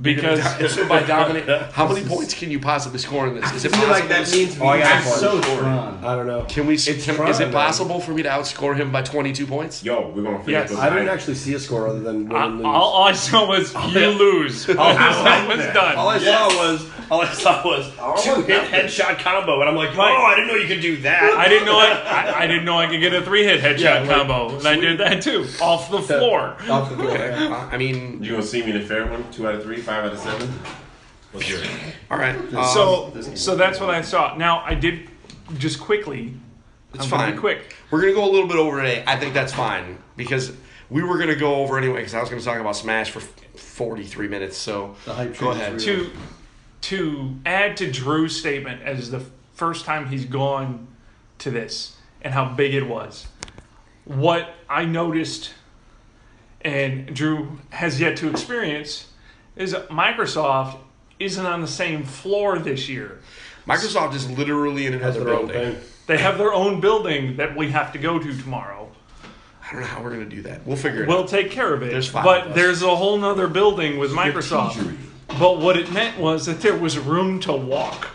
Speaker 4: Because
Speaker 1: so by dominate, how many points can you possibly score in this? Is it
Speaker 2: feel
Speaker 1: possible?
Speaker 2: like that means
Speaker 5: Oh, I got
Speaker 2: we
Speaker 5: one.
Speaker 3: So
Speaker 2: scored.
Speaker 3: Tron.
Speaker 5: I don't know.
Speaker 1: Can we?
Speaker 5: It's
Speaker 1: can, is it
Speaker 5: man.
Speaker 1: possible for me to outscore him by 22 points?
Speaker 2: Yo, we're gonna finish
Speaker 4: Yes.
Speaker 2: this
Speaker 5: I didn't actually see a score other than win
Speaker 4: I,
Speaker 5: and lose.
Speaker 4: all, all I saw was you lose. All I saw was done.
Speaker 5: All I saw was all I saw was oh, two hit headshot combo, and I'm like, oh,
Speaker 4: Right.
Speaker 5: oh, I didn't know you could do that.
Speaker 4: I didn't know I, I, I didn't know I could get a three hit headshot
Speaker 5: Yeah, like,
Speaker 4: combo, and I did that too off the floor.
Speaker 5: Off the floor.
Speaker 1: Okay.
Speaker 5: yeah.
Speaker 1: I mean,
Speaker 2: You gonna see me in a fair one? Two out of three, five out of seven. Let's hear it.
Speaker 1: all right. um,
Speaker 4: So so that's what I saw. Now I did just quickly.
Speaker 1: it's
Speaker 4: I'm gonna
Speaker 1: fine.
Speaker 4: quick.
Speaker 1: We're gonna go a little bit over today. I think that's fine because we were gonna go over anyway because I was gonna talk about Smash for 43 minutes. So
Speaker 3: The hype
Speaker 1: go
Speaker 3: is
Speaker 1: ahead.
Speaker 3: real.
Speaker 4: to to add to Drew's statement as the first time he's gone to this and how big it was. What I noticed and Drew has yet to experience is Microsoft isn't on the same floor this year.
Speaker 1: Microsoft is literally in
Speaker 5: Has
Speaker 1: another
Speaker 5: their own
Speaker 1: building.
Speaker 5: thing.
Speaker 4: They have their own building that we have to go to tomorrow.
Speaker 1: I don't know how we're gonna do that. We'll figure it
Speaker 4: We'll
Speaker 1: out.
Speaker 4: take care of it.
Speaker 1: There's five
Speaker 4: but
Speaker 1: of us.
Speaker 4: there's a whole nother building with Microsoft. But what it meant was that there was room to walk.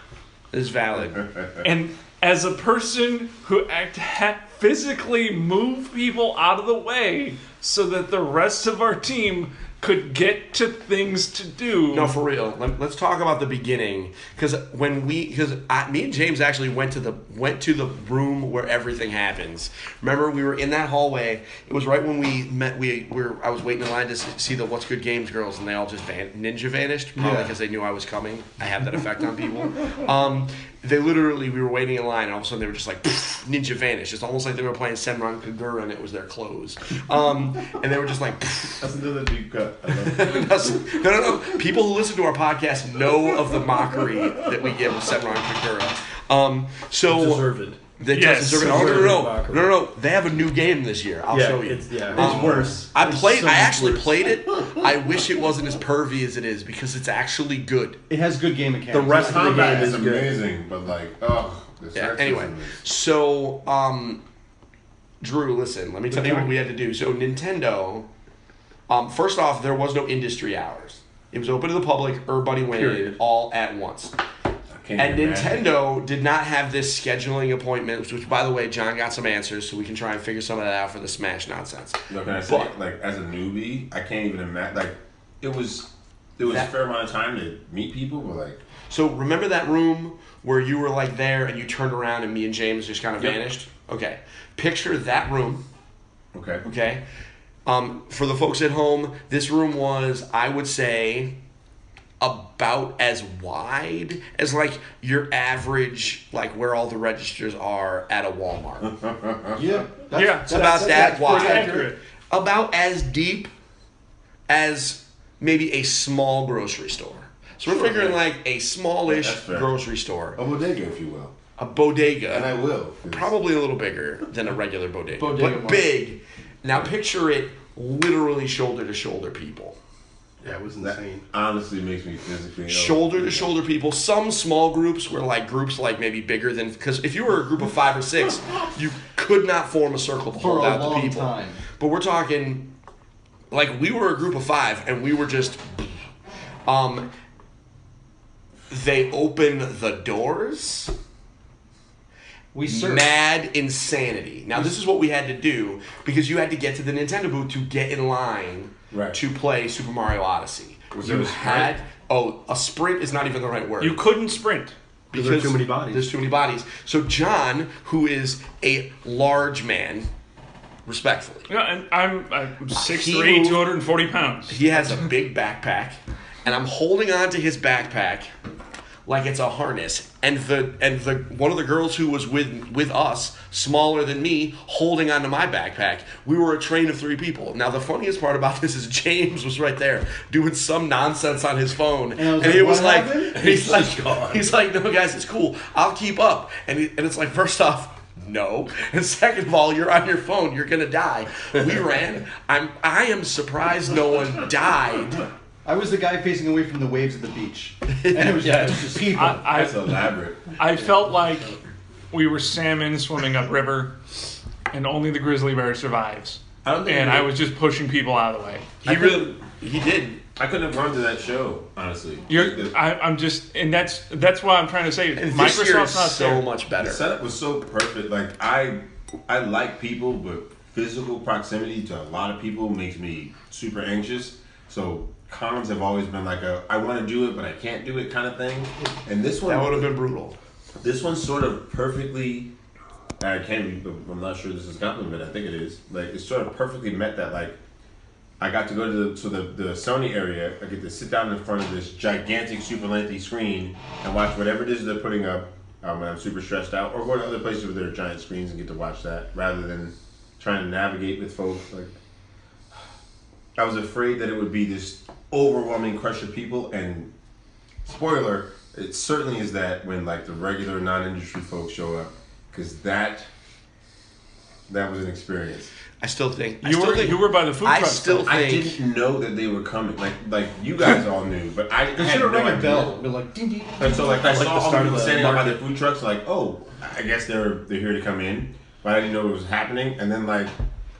Speaker 1: It's valid.
Speaker 4: And as a person who act ha- physically move people out of the way so that the rest of our team could get to things to do.
Speaker 1: No, for real. Let, us talk about the beginning because when we because me and James actually went to the went to the room where everything happens. Remember, we were in that hallway. It was right when we met. We were I was waiting in line to see the What's Good Games girls, and they all just van, ninja vanished probably
Speaker 3: Yeah.
Speaker 1: because they knew I was coming. I have that effect on people. Um, they literally we were waiting in line, and all of a sudden they were just like ninja vanish. It's almost like they were playing Senran Kagura, and it was their clothes. Um, and they were just like. "Poof."
Speaker 2: Listen to the deep cut. I love it.
Speaker 1: no, no, no. People who listen to our podcast know of the mockery that we give of Senran Kagura. Um, so
Speaker 5: Deserved.
Speaker 1: They
Speaker 4: Yes.
Speaker 1: just no, no, no, no, no, no, no. They have a new game this year. I'll
Speaker 5: Yeah,
Speaker 1: show you.
Speaker 5: it's yeah.
Speaker 1: Um,
Speaker 3: It's worse.
Speaker 1: I played.
Speaker 3: so
Speaker 1: I actually
Speaker 3: worse.
Speaker 1: played it. I wish it wasn't as pervy as it is because it's actually good.
Speaker 3: It has good game mechanics.
Speaker 5: The rest of the game
Speaker 2: is
Speaker 5: is good.
Speaker 2: amazing, but like, oh, the
Speaker 1: Yeah. Anyway,
Speaker 2: is-
Speaker 1: so um, Drew, listen. Let me tell you what we had to do. So Nintendo. Um, first off, there was no industry hours. It was open to the public. Everybody went in
Speaker 5: Period.
Speaker 1: all at once.
Speaker 2: Can't
Speaker 1: And
Speaker 2: even imagine.
Speaker 1: Nintendo did not have this scheduling appointment, which, by the way, John got some answers, so we can try and figure some of that out for the Smash nonsense.
Speaker 2: No, can I say,
Speaker 1: But-
Speaker 2: like, as a newbie, I can't even imagine. Like, it was it was
Speaker 1: That-
Speaker 2: a fair amount of time to meet people. But like,
Speaker 1: So remember that room where you were like there and you turned around and me and James just kind of
Speaker 2: Yep.
Speaker 1: vanished? Okay. Picture that room,
Speaker 2: okay,
Speaker 1: okay? Um, for the folks at home, this room was, I would say, about as wide as like your average, like where all the registers are at a Walmart.
Speaker 3: Yeah. That's,
Speaker 4: Yeah,
Speaker 1: It's about that wide.
Speaker 4: accurate.
Speaker 1: About as deep as maybe a small grocery store. So we're
Speaker 2: Sure,
Speaker 1: figuring
Speaker 2: yeah.
Speaker 1: like a smallish
Speaker 2: That's fair.
Speaker 1: grocery store,
Speaker 2: a bodega, if you will,
Speaker 1: a bodega.
Speaker 2: and I will
Speaker 1: Probably a little bigger than a regular bodega,
Speaker 3: Bodega
Speaker 1: but
Speaker 3: market.
Speaker 1: big. Now picture it literally shoulder to shoulder people.
Speaker 5: Yeah, it was
Speaker 2: That
Speaker 5: insane.
Speaker 2: honestly makes me physically ill.
Speaker 1: Shoulder to shoulder people. Some small groups were like groups like maybe bigger than because if you were a group of five or six, you could not form a circle to
Speaker 3: For
Speaker 1: hold
Speaker 3: a
Speaker 1: out the
Speaker 3: long
Speaker 1: people.
Speaker 3: time.
Speaker 1: But we're talking like we were a group of five and we were just um they open the doors
Speaker 3: We searched.
Speaker 1: mad insanity. Now this is what we had to do because you had to get to the Nintendo booth to get in line
Speaker 2: Right.
Speaker 1: to play Super Mario Odyssey.
Speaker 2: Was
Speaker 1: you
Speaker 2: a sprint?
Speaker 1: had oh a sprint is not even the right word.
Speaker 4: You couldn't sprint.
Speaker 5: Because there are too many bodies.
Speaker 1: There's too many bodies. So John, who is a large man, respectfully,
Speaker 4: Yeah, and I'm, I'm 6'3",
Speaker 1: He
Speaker 4: 240 pounds.
Speaker 1: he has a big backpack, and I'm holding on to his backpack like it's a harness. And the and the one of the girls who was with with us, smaller than me, holding onto my backpack. We were a train of three people. Now the funniest part about this is James was right there doing some nonsense on his phone,
Speaker 3: And I was
Speaker 1: and
Speaker 3: like,
Speaker 1: he was like,
Speaker 3: happened?"
Speaker 1: he's like, he's like, no guys, it's cool. I'll keep up. And he, and it's like, first off. No, and second of all, you're on your phone. You're gonna die. We ran. I'm. I am surprised no one died.
Speaker 3: I was the guy facing away from the waves at the beach. And it was, it was just people.
Speaker 4: I,
Speaker 2: That's
Speaker 4: I,
Speaker 2: elaborate.
Speaker 4: I felt like we were salmon swimming upriver, and only the grizzly bear survives.
Speaker 2: I don't think
Speaker 4: And I was just pushing people out of the way.
Speaker 1: He really, he did.
Speaker 2: I couldn't have gone to that show, honestly.
Speaker 4: You're, I, I'm just, and that's that's why I'm trying to say.
Speaker 1: And this year is
Speaker 4: Microsoft's not
Speaker 1: so
Speaker 4: there.
Speaker 1: much
Speaker 2: the
Speaker 1: better.
Speaker 2: setup was so perfect. Like I, I like people, but physical proximity to a lot of people makes me super anxious. So cons have always been like a I want to do it, but I can't do it kind of thing. And this one,
Speaker 1: That would have been brutal.
Speaker 2: this one sort of perfectly. I can't. be- I'm not sure this is compliment. I think it is. Like it sort of perfectly met that. Like I got to go to the to the, the Sony area. I get to sit down in front of this gigantic, super lengthy screen and watch whatever it is they're putting up. Um, when I'm super stressed out, or go to other places where there are giant screens and get to watch that, rather than trying to navigate with folks. Like I was afraid that it would be this overwhelming crush of people, and spoiler, it certainly is that when like the regular non-industry folks show up, because that that was an experience.
Speaker 1: I still think I
Speaker 4: You
Speaker 1: still
Speaker 4: were
Speaker 1: think,
Speaker 4: you were by the food trucks.
Speaker 1: I
Speaker 4: truck.
Speaker 1: still
Speaker 4: stand.
Speaker 2: I didn't know that they were coming. Like like you guys all knew, but I
Speaker 3: They
Speaker 2: had
Speaker 3: should have
Speaker 2: no
Speaker 3: rang a
Speaker 2: idea.
Speaker 3: bell. Be like, ding, ding.
Speaker 2: And so like I
Speaker 3: Like
Speaker 2: saw
Speaker 3: the
Speaker 2: all people
Speaker 3: of the
Speaker 2: standing out by the food trucks, like oh, I guess they're they're here to come in, but I didn't know what was happening. And then like,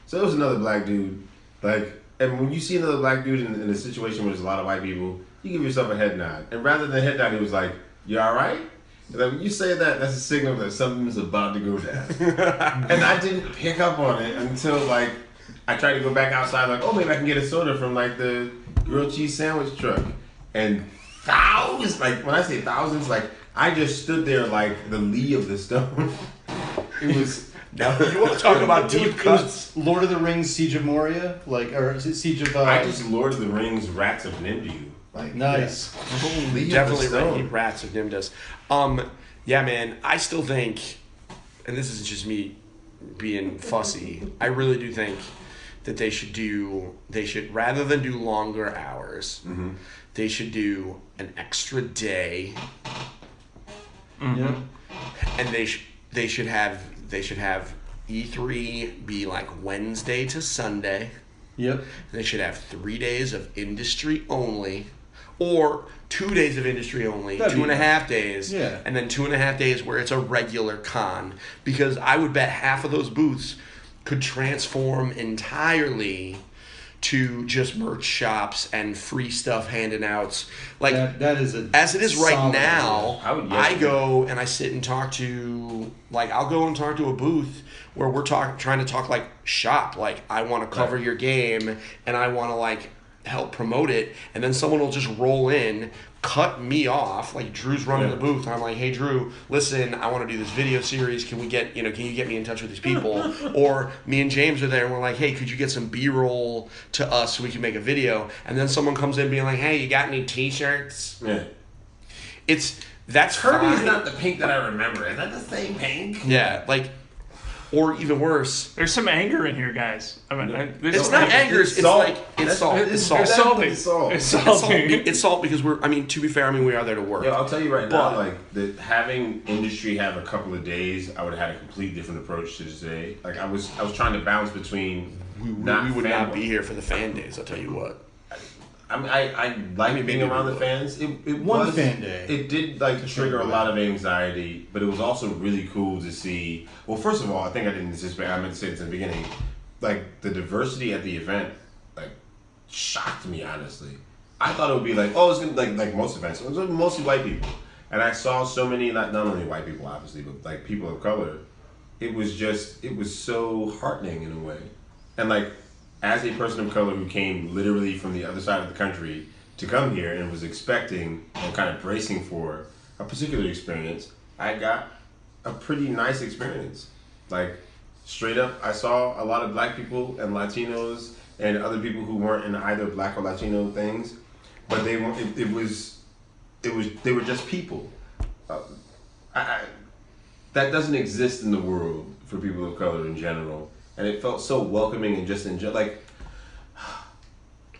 Speaker 2: so there was another black dude, like, and when you see another black dude in, in a situation where there's a lot of white people, you give yourself a head nod, and rather than head nod, he was like, "You all right?" And like, when you say that, that's a signal that something's about to go down. and I didn't pick up on it until like I tried to go back outside, like, oh, maybe I can get a soda from like the grilled cheese sandwich truck. And thousands, like when I say thousands, like I just stood there like the lee of the stone. it was
Speaker 1: now you want to talk about deep
Speaker 3: it was
Speaker 1: cuts.
Speaker 3: Lord of the Rings, Siege of Moria, like, or is it Siege of? Uh,
Speaker 2: I just Lord of the Rings Rats of Nimdu. Like
Speaker 3: nice.
Speaker 2: yeah. Lee of the
Speaker 1: Definitely
Speaker 2: stone.
Speaker 1: Randy Rats of Nimdas. Um, yeah, man, I still think, and this is just me being fussy. I really do think that they should do. They should rather than do longer hours, they should do an extra day
Speaker 3: Yeah.
Speaker 1: and they sh- they should have they should have E3 be like Wednesday to Sunday.
Speaker 3: Yep.
Speaker 1: They should have three days of industry only, or two days of industry only,
Speaker 3: That'd
Speaker 1: two and
Speaker 3: be
Speaker 1: a half days,
Speaker 3: Yeah.
Speaker 1: and then two and a half days where it's a regular con. Because I would bet half of those booths could transform entirely to just merch shops and free stuff handing outs. Like
Speaker 3: that, that is a
Speaker 1: as it is right
Speaker 3: solid
Speaker 1: now,
Speaker 2: I
Speaker 1: I go and I sit and talk to like I'll go and talk to a booth where we're talking trying to talk like shop like I want to cover
Speaker 2: Right.
Speaker 1: your game and I want to like help promote it, and then someone will just roll in, cut me off. Like Drew's running
Speaker 2: Yeah.
Speaker 1: the booth, and I'm like, "Hey, Drew, listen, I want to do this video series. Can we get you know? Can you get me in touch with these people?" or me and James are there, and we're like, "Hey, could you get some B-roll to us so we can make a video?" And then someone comes in being like, "Hey, you got any T-shirts?"
Speaker 2: Yeah.
Speaker 1: It's that's
Speaker 2: Kirby's
Speaker 1: fine.
Speaker 2: not the pink that I remember. Is that the same pink?
Speaker 1: Yeah, like, or even worse,
Speaker 4: There's some anger in here, guys. I mean, I, there's
Speaker 1: it's not
Speaker 4: anger.
Speaker 1: anger. It's,
Speaker 2: It's
Speaker 1: it's
Speaker 2: salt.
Speaker 1: like it's
Speaker 2: That's-
Speaker 1: salt.
Speaker 2: it's-
Speaker 1: It's salt.
Speaker 4: It's
Speaker 1: It's
Speaker 2: That's
Speaker 4: salty.
Speaker 2: definitely salt.
Speaker 4: It's
Speaker 1: salt. It's salt because we're. I mean, to be fair, I mean we are there to work.
Speaker 2: Yeah, I'll tell you right
Speaker 1: But-
Speaker 2: now, like the, having industry have a couple of days, I would have had a complete different approach to today. Like I was, I was trying to balance between
Speaker 1: we, we,
Speaker 2: not
Speaker 1: we would
Speaker 2: fan-
Speaker 1: not be here for the fan days. I'll tell you what.
Speaker 2: I mean, I, I like
Speaker 1: mean,
Speaker 2: being around the fans. It, it
Speaker 3: One
Speaker 2: was,
Speaker 3: fan day.
Speaker 2: It did like trigger a lot of anxiety, but it was also really cool to see. Well, first of all, I think I didn't anticipate. I meant to say this in the beginning. Like the diversity at the event, like shocked me honestly. I thought it would be like, oh, it's gonna like like most events. It was mostly white people, and I saw so many not not only white people obviously, but like people of color. It was just it was so heartening in a way, and like as a person of color who came literally from the other side of the country to come here and was expecting and kind of bracing for a particular experience, I got a pretty nice experience. Like straight up, I saw a lot of black people and Latinos and other people who weren't in either black or Latino things, but they weren't. It, it was, it was. They were just people. Uh, I, I, that doesn't exist in the world for people of color in general, and it felt so welcoming and just enjoy. Like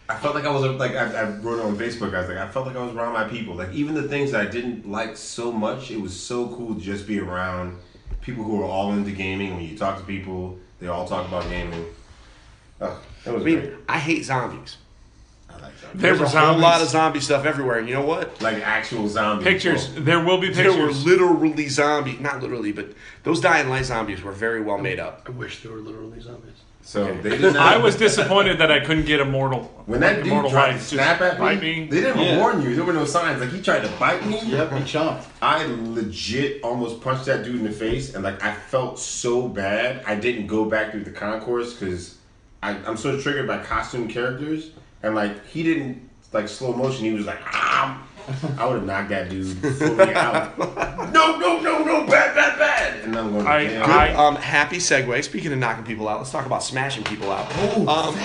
Speaker 2: I felt like I was like I, I wrote on Facebook. I was like I felt like I was around my people. Like even the things that I didn't like so much, it was so cool to just be around people who are all into gaming. When you talk to people, they all talk about gaming. Oh, that was
Speaker 1: I mean,
Speaker 2: great.
Speaker 1: I hate zombies.
Speaker 2: I.
Speaker 4: There
Speaker 1: There's
Speaker 4: were
Speaker 1: a whole
Speaker 4: zombies.
Speaker 1: lot of zombie stuff everywhere, and you know what?
Speaker 2: Like actual zombies.
Speaker 4: Pictures. There will be pictures.
Speaker 1: There were literally zombies, not literally, but those dying light zombies were very well made up.
Speaker 5: I wish they were literally zombies.
Speaker 2: So they did not.
Speaker 4: I was disappointed that I couldn't get immortal.
Speaker 2: when that
Speaker 4: Like,
Speaker 2: dude
Speaker 4: immortal
Speaker 2: tried to snap at
Speaker 4: bite
Speaker 2: me,
Speaker 4: me.
Speaker 2: they didn't
Speaker 3: Yeah.
Speaker 2: warn you. There were no signs. Like he tried to bite me.
Speaker 3: Yep, he chomped.
Speaker 2: I legit almost punched that dude in the face, and like I felt so bad. I didn't go back through the concourse because I'm so triggered by costume characters, and like he didn't like slow motion. He was like, ah. I would have knocked that dude fully out. No, no, no, no, bad, bad, bad. And I'm going to
Speaker 4: I-
Speaker 2: jail.
Speaker 4: I-
Speaker 1: Um, happy segue. Speaking of knocking people out, let's talk about smashing people out. um,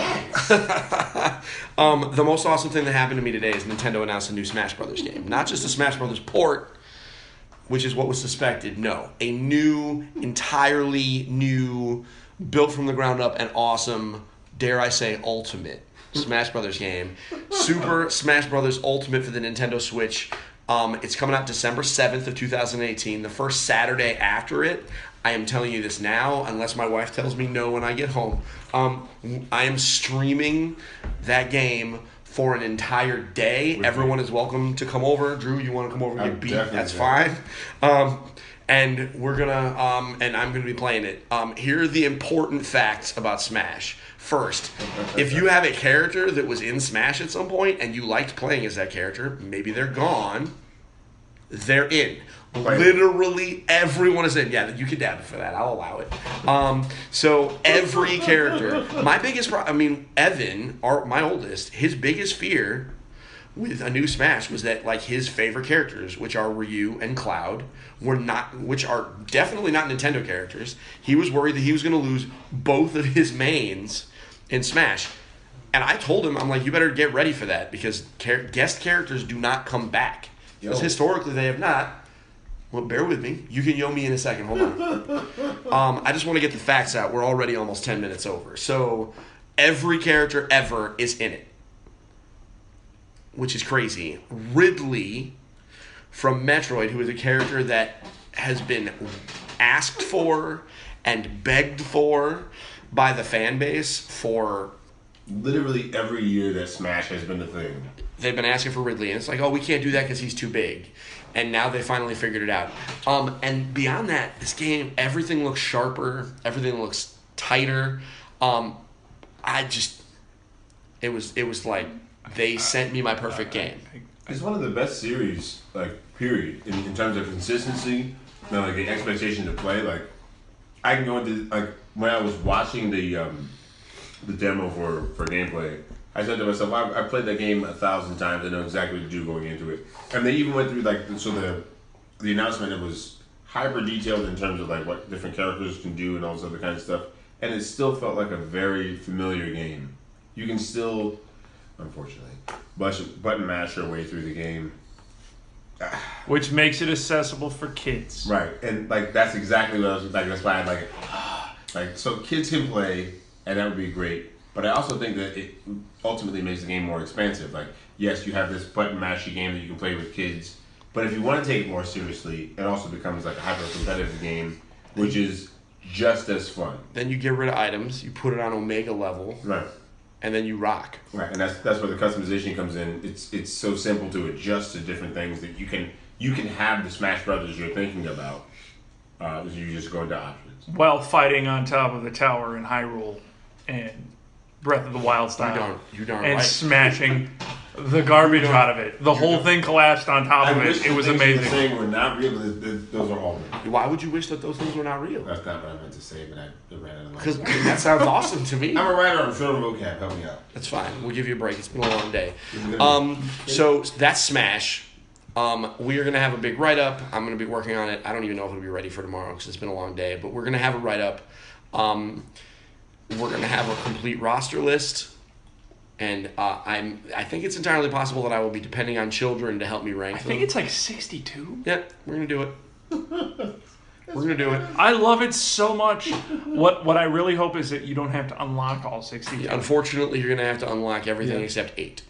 Speaker 1: um, the most awesome thing that happened to me today is Nintendo announced a new Smash Brothers game. Not just a Smash Brothers port, which is what was suspected. No, a new, entirely new, built from the ground up, and awesome, dare I say, ultimate Smash Brothers game. Super Smash Brothers Ultimate for the Nintendo Switch. Um, it's coming out December 7th of 2018, the first Saturday after it. I am telling you this now, unless my wife tells me no when I get home. Um, I am streaming that game for an entire day. Everyone is welcome to come over. Drew, you want to come over and
Speaker 2: I'm
Speaker 1: get beat? That's fine. Um, and we're gonna um, and I'm gonna be playing it. Um, here are the important facts about Smash. First, if you have a character that was in Smash at some point and you liked playing as that character, maybe they're gone. They're in.
Speaker 2: Right.
Speaker 1: Literally everyone is in. Yeah, you can dab for that. I'll allow it. Um, so every character. My biggest, pro- I mean, Evan, our, my oldest, his biggest fear with a new Smash was that like his favorite characters, which are Ryu and Cloud, were not, which are definitely not Nintendo characters. He was worried that he was going to lose both of his mains in Smash. And I told him, I'm like, you better get ready for that because char- guest characters do not come back. Because historically they have not. Well, bear with me. You can yo me in a second. Hold on. um, I just want to get the facts out. We're already almost 10 minutes over. So every character ever is in it, which is crazy. Ridley from Metroid, who is a character that has been asked for and begged for by the fan base for
Speaker 2: Literally every year that Smash has been the thing.
Speaker 1: they've been asking for Ridley, and it's like, oh, we can't do that because he's too big. And now they finally figured it out. Um, and beyond that, this game, everything looks sharper, everything looks tighter. Um, I just, it was, it was like they sent me my perfect game.
Speaker 2: It's one of the best series, like period, in, in terms of consistency. Know, like the expectation to play. Like I can go into like when I was watching the um, the demo for for gameplay, I said to myself, I, I played that game a thousand times. I know exactly what to do going into it. And they even went through like so the the announcement. It was hyper detailed in terms of like what different characters can do and all this other kind of stuff. And it still felt like a very familiar game. You can still, unfortunately, button mash your way through the game.
Speaker 4: which makes it accessible for kids.
Speaker 2: Right, and like that's exactly what I was like. That's why I like it. Like so, kids can play, and that would be great. But I also think that it ultimately makes the game more expansive. Like, yes, you have this button mashy game that you can play with kids, but if you want to take it more seriously, it also becomes like a hyper competitive game, which is just as fun.
Speaker 1: Then you get rid of items, you put it on Omega level,
Speaker 2: Right.
Speaker 1: and then you rock.
Speaker 2: Right, and that's that's where the customization comes in. It's it's so simple to adjust to different things that you can you can have the Smash Brothers you're thinking about. Uh, you just go into options.
Speaker 4: While fighting on top of the tower in Hyrule and Breath of the Wild
Speaker 1: You
Speaker 4: style.
Speaker 1: darn, you darn
Speaker 4: and
Speaker 1: right.
Speaker 4: smashing the garbage out of it. The whole thing collapsed on top of it. It was
Speaker 2: things you were
Speaker 4: amazing.
Speaker 2: saying were not real. th- th- Those are all real.
Speaker 1: Why would you wish that those things were not real?
Speaker 2: That's not what I meant to say, but I I ran out of
Speaker 1: Because that sounds awesome to me.
Speaker 2: I'm a writer. I'm short on vocab. Help me out.
Speaker 1: That's fine. We'll give you a break. It's been a long day. Um, so that's Smash. Um, we are going to have a big write up. I'm going to be working on it. I don't even know if it'll be ready for tomorrow because it's been a long day, but we're going to have a write up. Um, we're going to have a complete roster list. And uh, I'm, I think it's entirely possible that I will be depending on children to help me rank
Speaker 4: I
Speaker 1: them.
Speaker 4: think it's like 62.
Speaker 1: yeah, we're gonna do it. we're gonna do it.
Speaker 4: I love it so much. What what I really hope is that you don't have to unlock all 62.
Speaker 1: Unfortunately, you're gonna have to unlock everything
Speaker 3: Yeah.
Speaker 1: except eight.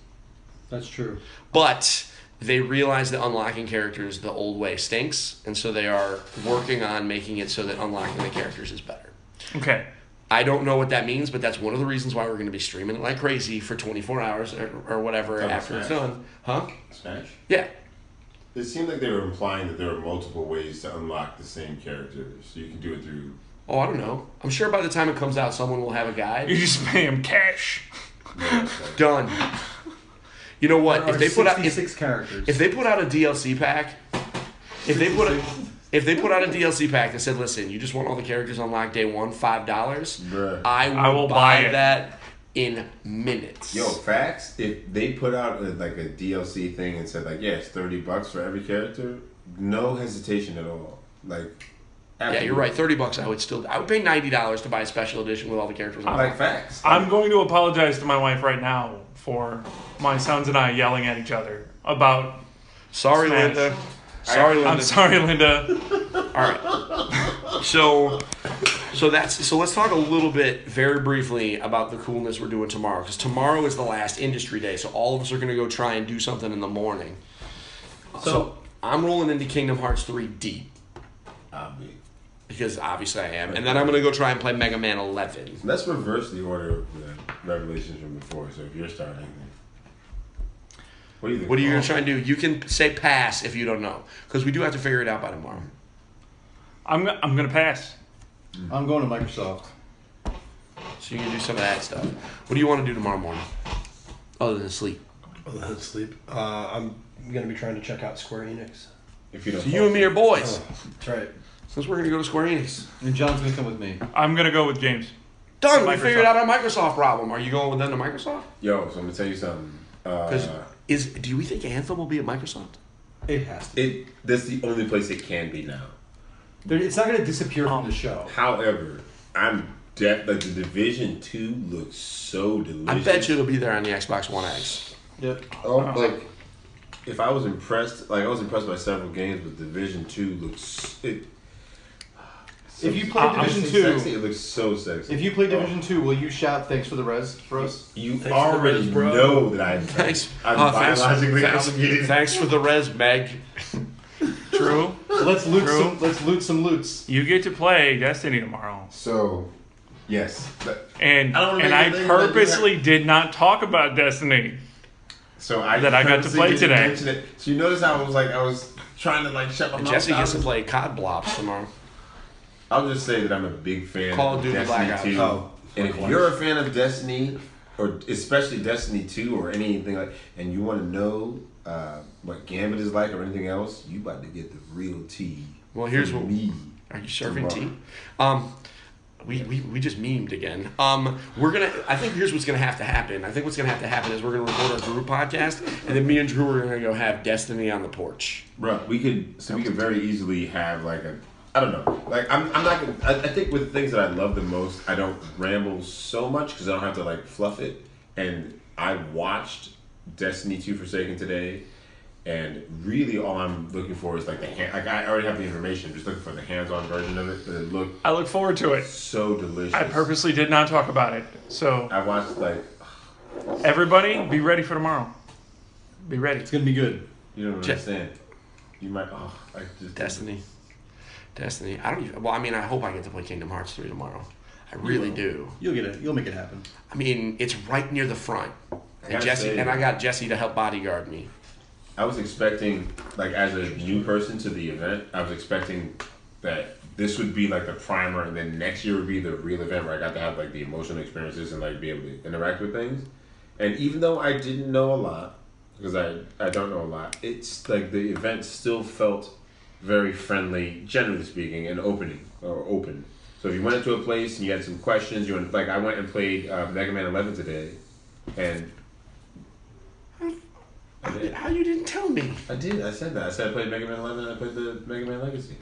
Speaker 3: That's true.
Speaker 1: But they realize that unlocking characters the old way stinks, and so they are working on making it so that unlocking the characters is better.
Speaker 4: Okay.
Speaker 1: I don't know what that means, but that's one of the reasons why we're going to be streaming it like crazy for 24 hours or, or whatever after it's done. Huh?
Speaker 2: Smash.
Speaker 1: Yeah.
Speaker 2: It seemed like they were implying that there are multiple ways to unlock the same characters. So you can do it through.
Speaker 1: Oh, I don't know. I'm sure by the time it comes out, someone will have a guide.
Speaker 4: You just pay him cash.
Speaker 1: Done. You know what?
Speaker 3: There
Speaker 1: If
Speaker 3: are
Speaker 1: they put out if,
Speaker 3: characters.
Speaker 1: if they put out a DLC pack, if they put a, if they put out a DLC pack that said, "Listen, you just want all the characters unlocked day one, five dollars," I will,
Speaker 4: I will
Speaker 1: buy,
Speaker 4: buy
Speaker 1: that in minutes.
Speaker 2: Yo, facts. If they put out a, like a DLC thing and said like, yeah, it's thirty bucks for every character, no hesitation at all. Like,
Speaker 1: yeah, you're right. Thirty bucks, I would still, I would pay ninety dollars to buy a special edition with all the characters. on
Speaker 2: Like
Speaker 1: it.
Speaker 2: facts.
Speaker 4: I'm going to apologize to my wife right now for my sons and I yelling at each other about.
Speaker 1: Sorry,
Speaker 4: Smash.
Speaker 1: Linda. Sorry, Linda.
Speaker 4: I'm sorry, Linda.
Speaker 1: All right. So, so that's so. Let's talk a little bit, very briefly, about the coolness we're doing tomorrow. Because tomorrow is the last industry day, so all of us are going to go try and do something in the morning. So, I'm rolling into Kingdom Hearts 3 deep ah,
Speaker 2: I'll be.
Speaker 1: because obviously I am, and then I'm going to go try and play Mega Man 11.
Speaker 2: Let's reverse the order of the revelations from before. So if you're starting, what do you think?
Speaker 1: What are you going to try and do? You can say pass if you don't know, because we do have to figure it out by tomorrow.
Speaker 4: I'm go- I'm gonna pass.
Speaker 3: I'm going to Microsoft.
Speaker 1: So you can do some of that stuff. What do you want to do tomorrow morning, other than sleep?
Speaker 5: Other than sleep, uh, I'm gonna be trying to check out Square Enix.
Speaker 2: If you don't,
Speaker 1: So you and me are boys.
Speaker 5: That's right.
Speaker 1: Since we're going to go to Square Enix.
Speaker 3: And John's going to come with me.
Speaker 4: I'm gonna go with James.
Speaker 1: Done. We figured out our Microsoft problem. Are you going with them to Microsoft?
Speaker 2: yo, so I'm gonna tell you something.
Speaker 1: Because
Speaker 2: Uh,
Speaker 1: is do we think Anthem will be at Microsoft?
Speaker 3: It has to.
Speaker 2: it that's the only place it can be now.
Speaker 3: There- It's not going to disappear from the show.
Speaker 2: However, I'm de- like the Division Two looks so delicious.
Speaker 1: I bet you it'll be there on the Xbox One X.
Speaker 3: Yep.
Speaker 2: Oh, like if I was impressed, like I was impressed by several games, but Division Two looks it.
Speaker 3: If you play
Speaker 4: I'm
Speaker 3: Division 2,
Speaker 2: sexy, it looks so sexy.
Speaker 3: if you play Division 2, will you shout thanks for the res for us?
Speaker 2: you
Speaker 5: for the
Speaker 2: already
Speaker 5: res, bro.
Speaker 2: know that I,
Speaker 1: Thanks.
Speaker 2: I'm
Speaker 1: Uh, thanks,
Speaker 2: biologically
Speaker 1: thanks,
Speaker 2: obligated.
Speaker 1: thanks for the res, Meg.
Speaker 4: True.
Speaker 3: Let's loot
Speaker 4: True.
Speaker 3: some. Let's loot some loots.
Speaker 4: You get to play Destiny tomorrow,
Speaker 2: So, yes. But-
Speaker 4: and
Speaker 2: I don't wanna
Speaker 4: and
Speaker 2: make
Speaker 4: I
Speaker 2: it think that you
Speaker 4: purposely did not talk about Destiny.
Speaker 2: So I
Speaker 4: That I got to
Speaker 2: purposely
Speaker 4: play
Speaker 2: didn't
Speaker 4: today.
Speaker 2: mention it. So you notice how I was like I was trying to like shut my mouth.
Speaker 1: Jesse gets to play COD Blops tomorrow.
Speaker 2: I'll just say that I'm a big fan
Speaker 1: Call of
Speaker 2: of
Speaker 1: Duty
Speaker 2: Destiny
Speaker 1: Black
Speaker 2: 2.
Speaker 5: Oh,
Speaker 2: and if you're a fan of Destiny, or especially Destiny 2 or anything like, and you want to know uh, what Gambit is like or anything else, you about to get the real tea.
Speaker 1: Well, here's
Speaker 2: from
Speaker 1: what-
Speaker 2: me.
Speaker 1: Are you serving
Speaker 2: Tomorrow.
Speaker 1: tea? Um, We, we, we just memed again. Um, we're gonna. I think here's what's gonna have to happen. I think what's gonna have to happen is we're gonna record our group podcast, and then me and Drew are gonna go have Destiny on the porch.
Speaker 2: Bro, we could so we could very easily have like a I don't know. Like I'm, I'm not gonna. I, I think with the things that I love the most, I don't ramble so much because I don't have to like fluff it. And I watched Destiny Two Forsaken today, and really all I'm looking for is like the hand. Like I already have the information. I'm just looking for the hands-on version of it. But it looked
Speaker 4: I look forward to it.
Speaker 2: so delicious.
Speaker 4: I purposely did not talk about it. So
Speaker 2: I watched like
Speaker 4: everybody, be ready for tomorrow. Be ready.
Speaker 3: It's gonna be good.
Speaker 2: you don't
Speaker 1: Check.
Speaker 2: understand. You might. Oh, I just
Speaker 1: Destiny. Destiny. I don't even. Well, I mean, I hope I get to play Kingdom Hearts three tomorrow. I really do.
Speaker 3: You'll get it. You'll make it happen.
Speaker 1: I mean, it's right near the front, and Jesse
Speaker 2: say-
Speaker 1: and I got Jesse to help bodyguard me.
Speaker 2: I was expecting, like, as a new person to the event, I was expecting that this would be like the primer, and then next year would be the real event where I got to have like the emotional experiences and like be able to interact with things. And even though I didn't know a lot, because I I don't know a lot, it's like the event still felt very friendly, generally speaking, and opening or open. So if you went into a place and you had some questions, you went like I went and played uh, Mega Man 11 today, and I did.
Speaker 1: How you didn't tell me?
Speaker 2: I did. I said that. I said I played Mega Man 11 and I played the Mega Man Legacy.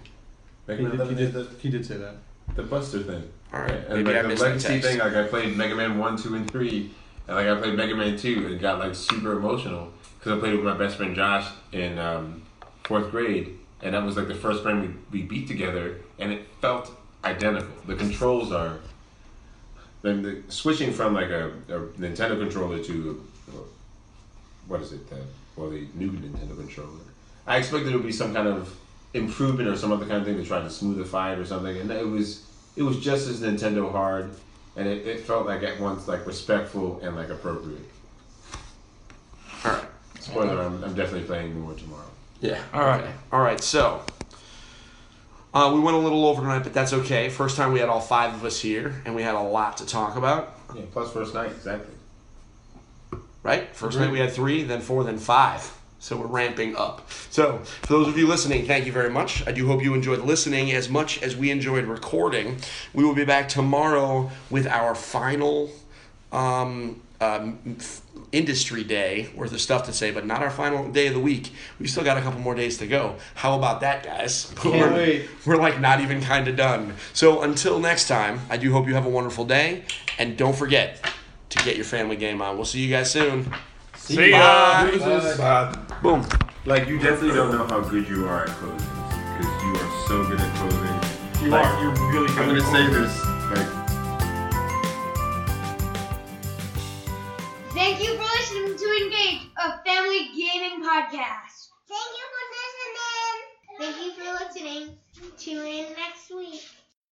Speaker 2: Mega
Speaker 3: He
Speaker 2: Man
Speaker 3: did,
Speaker 2: 11
Speaker 3: he did,
Speaker 2: the,
Speaker 3: he did say that.
Speaker 2: the Buster thing.
Speaker 1: All right,
Speaker 2: And
Speaker 1: maybe
Speaker 2: like the
Speaker 1: the
Speaker 2: Legacy
Speaker 1: text.
Speaker 2: thing, like I played Mega Man 1, 2, and 3. And like I played Mega Man 2 and got like super emotional because I played with my best friend Josh in um, fourth grade. And that was like the first friend we, we beat together. And it felt identical. The controls are. Then the switching from like a, a Nintendo controller to what is it? The, well, the new Nintendo controller. I expected there would be some kind of improvement or some other kind of thing to try to smoothify it or something, and it was it was just as Nintendo hard, and it, it felt like at once like respectful and like appropriate.
Speaker 1: All right.
Speaker 2: Spoiler: I'm, I'm definitely playing more tomorrow.
Speaker 1: Yeah.
Speaker 4: All right.
Speaker 1: Okay. All right. So uh, we went a little over tonight, but that's okay. First time we had all five of us here, and we had a lot to talk about.
Speaker 2: Yeah, plus first night exactly.
Speaker 1: Right? 1st night we had three, then four, then five. So we're ramping up. So for those of you listening, thank you very much. I do hope you enjoyed listening as much as we enjoyed recording. We will be back tomorrow with our final um, um, f- industry day worth of stuff to say, but not our final day of the week. We still got a couple more days to go. How about that, guys?
Speaker 3: Can't
Speaker 1: we're,
Speaker 3: wait.
Speaker 1: we're like not even kind of done. So until next time, I do hope you have a wonderful day, and don't forget to get your family game on. We'll see you guys soon.
Speaker 4: See ya.
Speaker 1: Bye. Boom.
Speaker 2: Like you definitely don't know how good you are at closing because you are so good at closing.
Speaker 4: You
Speaker 2: Like,
Speaker 4: are. You're really good.
Speaker 2: I'm gonna say this
Speaker 8: a family gaming podcast.
Speaker 9: Thank you for listening.
Speaker 8: Thank you for listening. Tune in next week.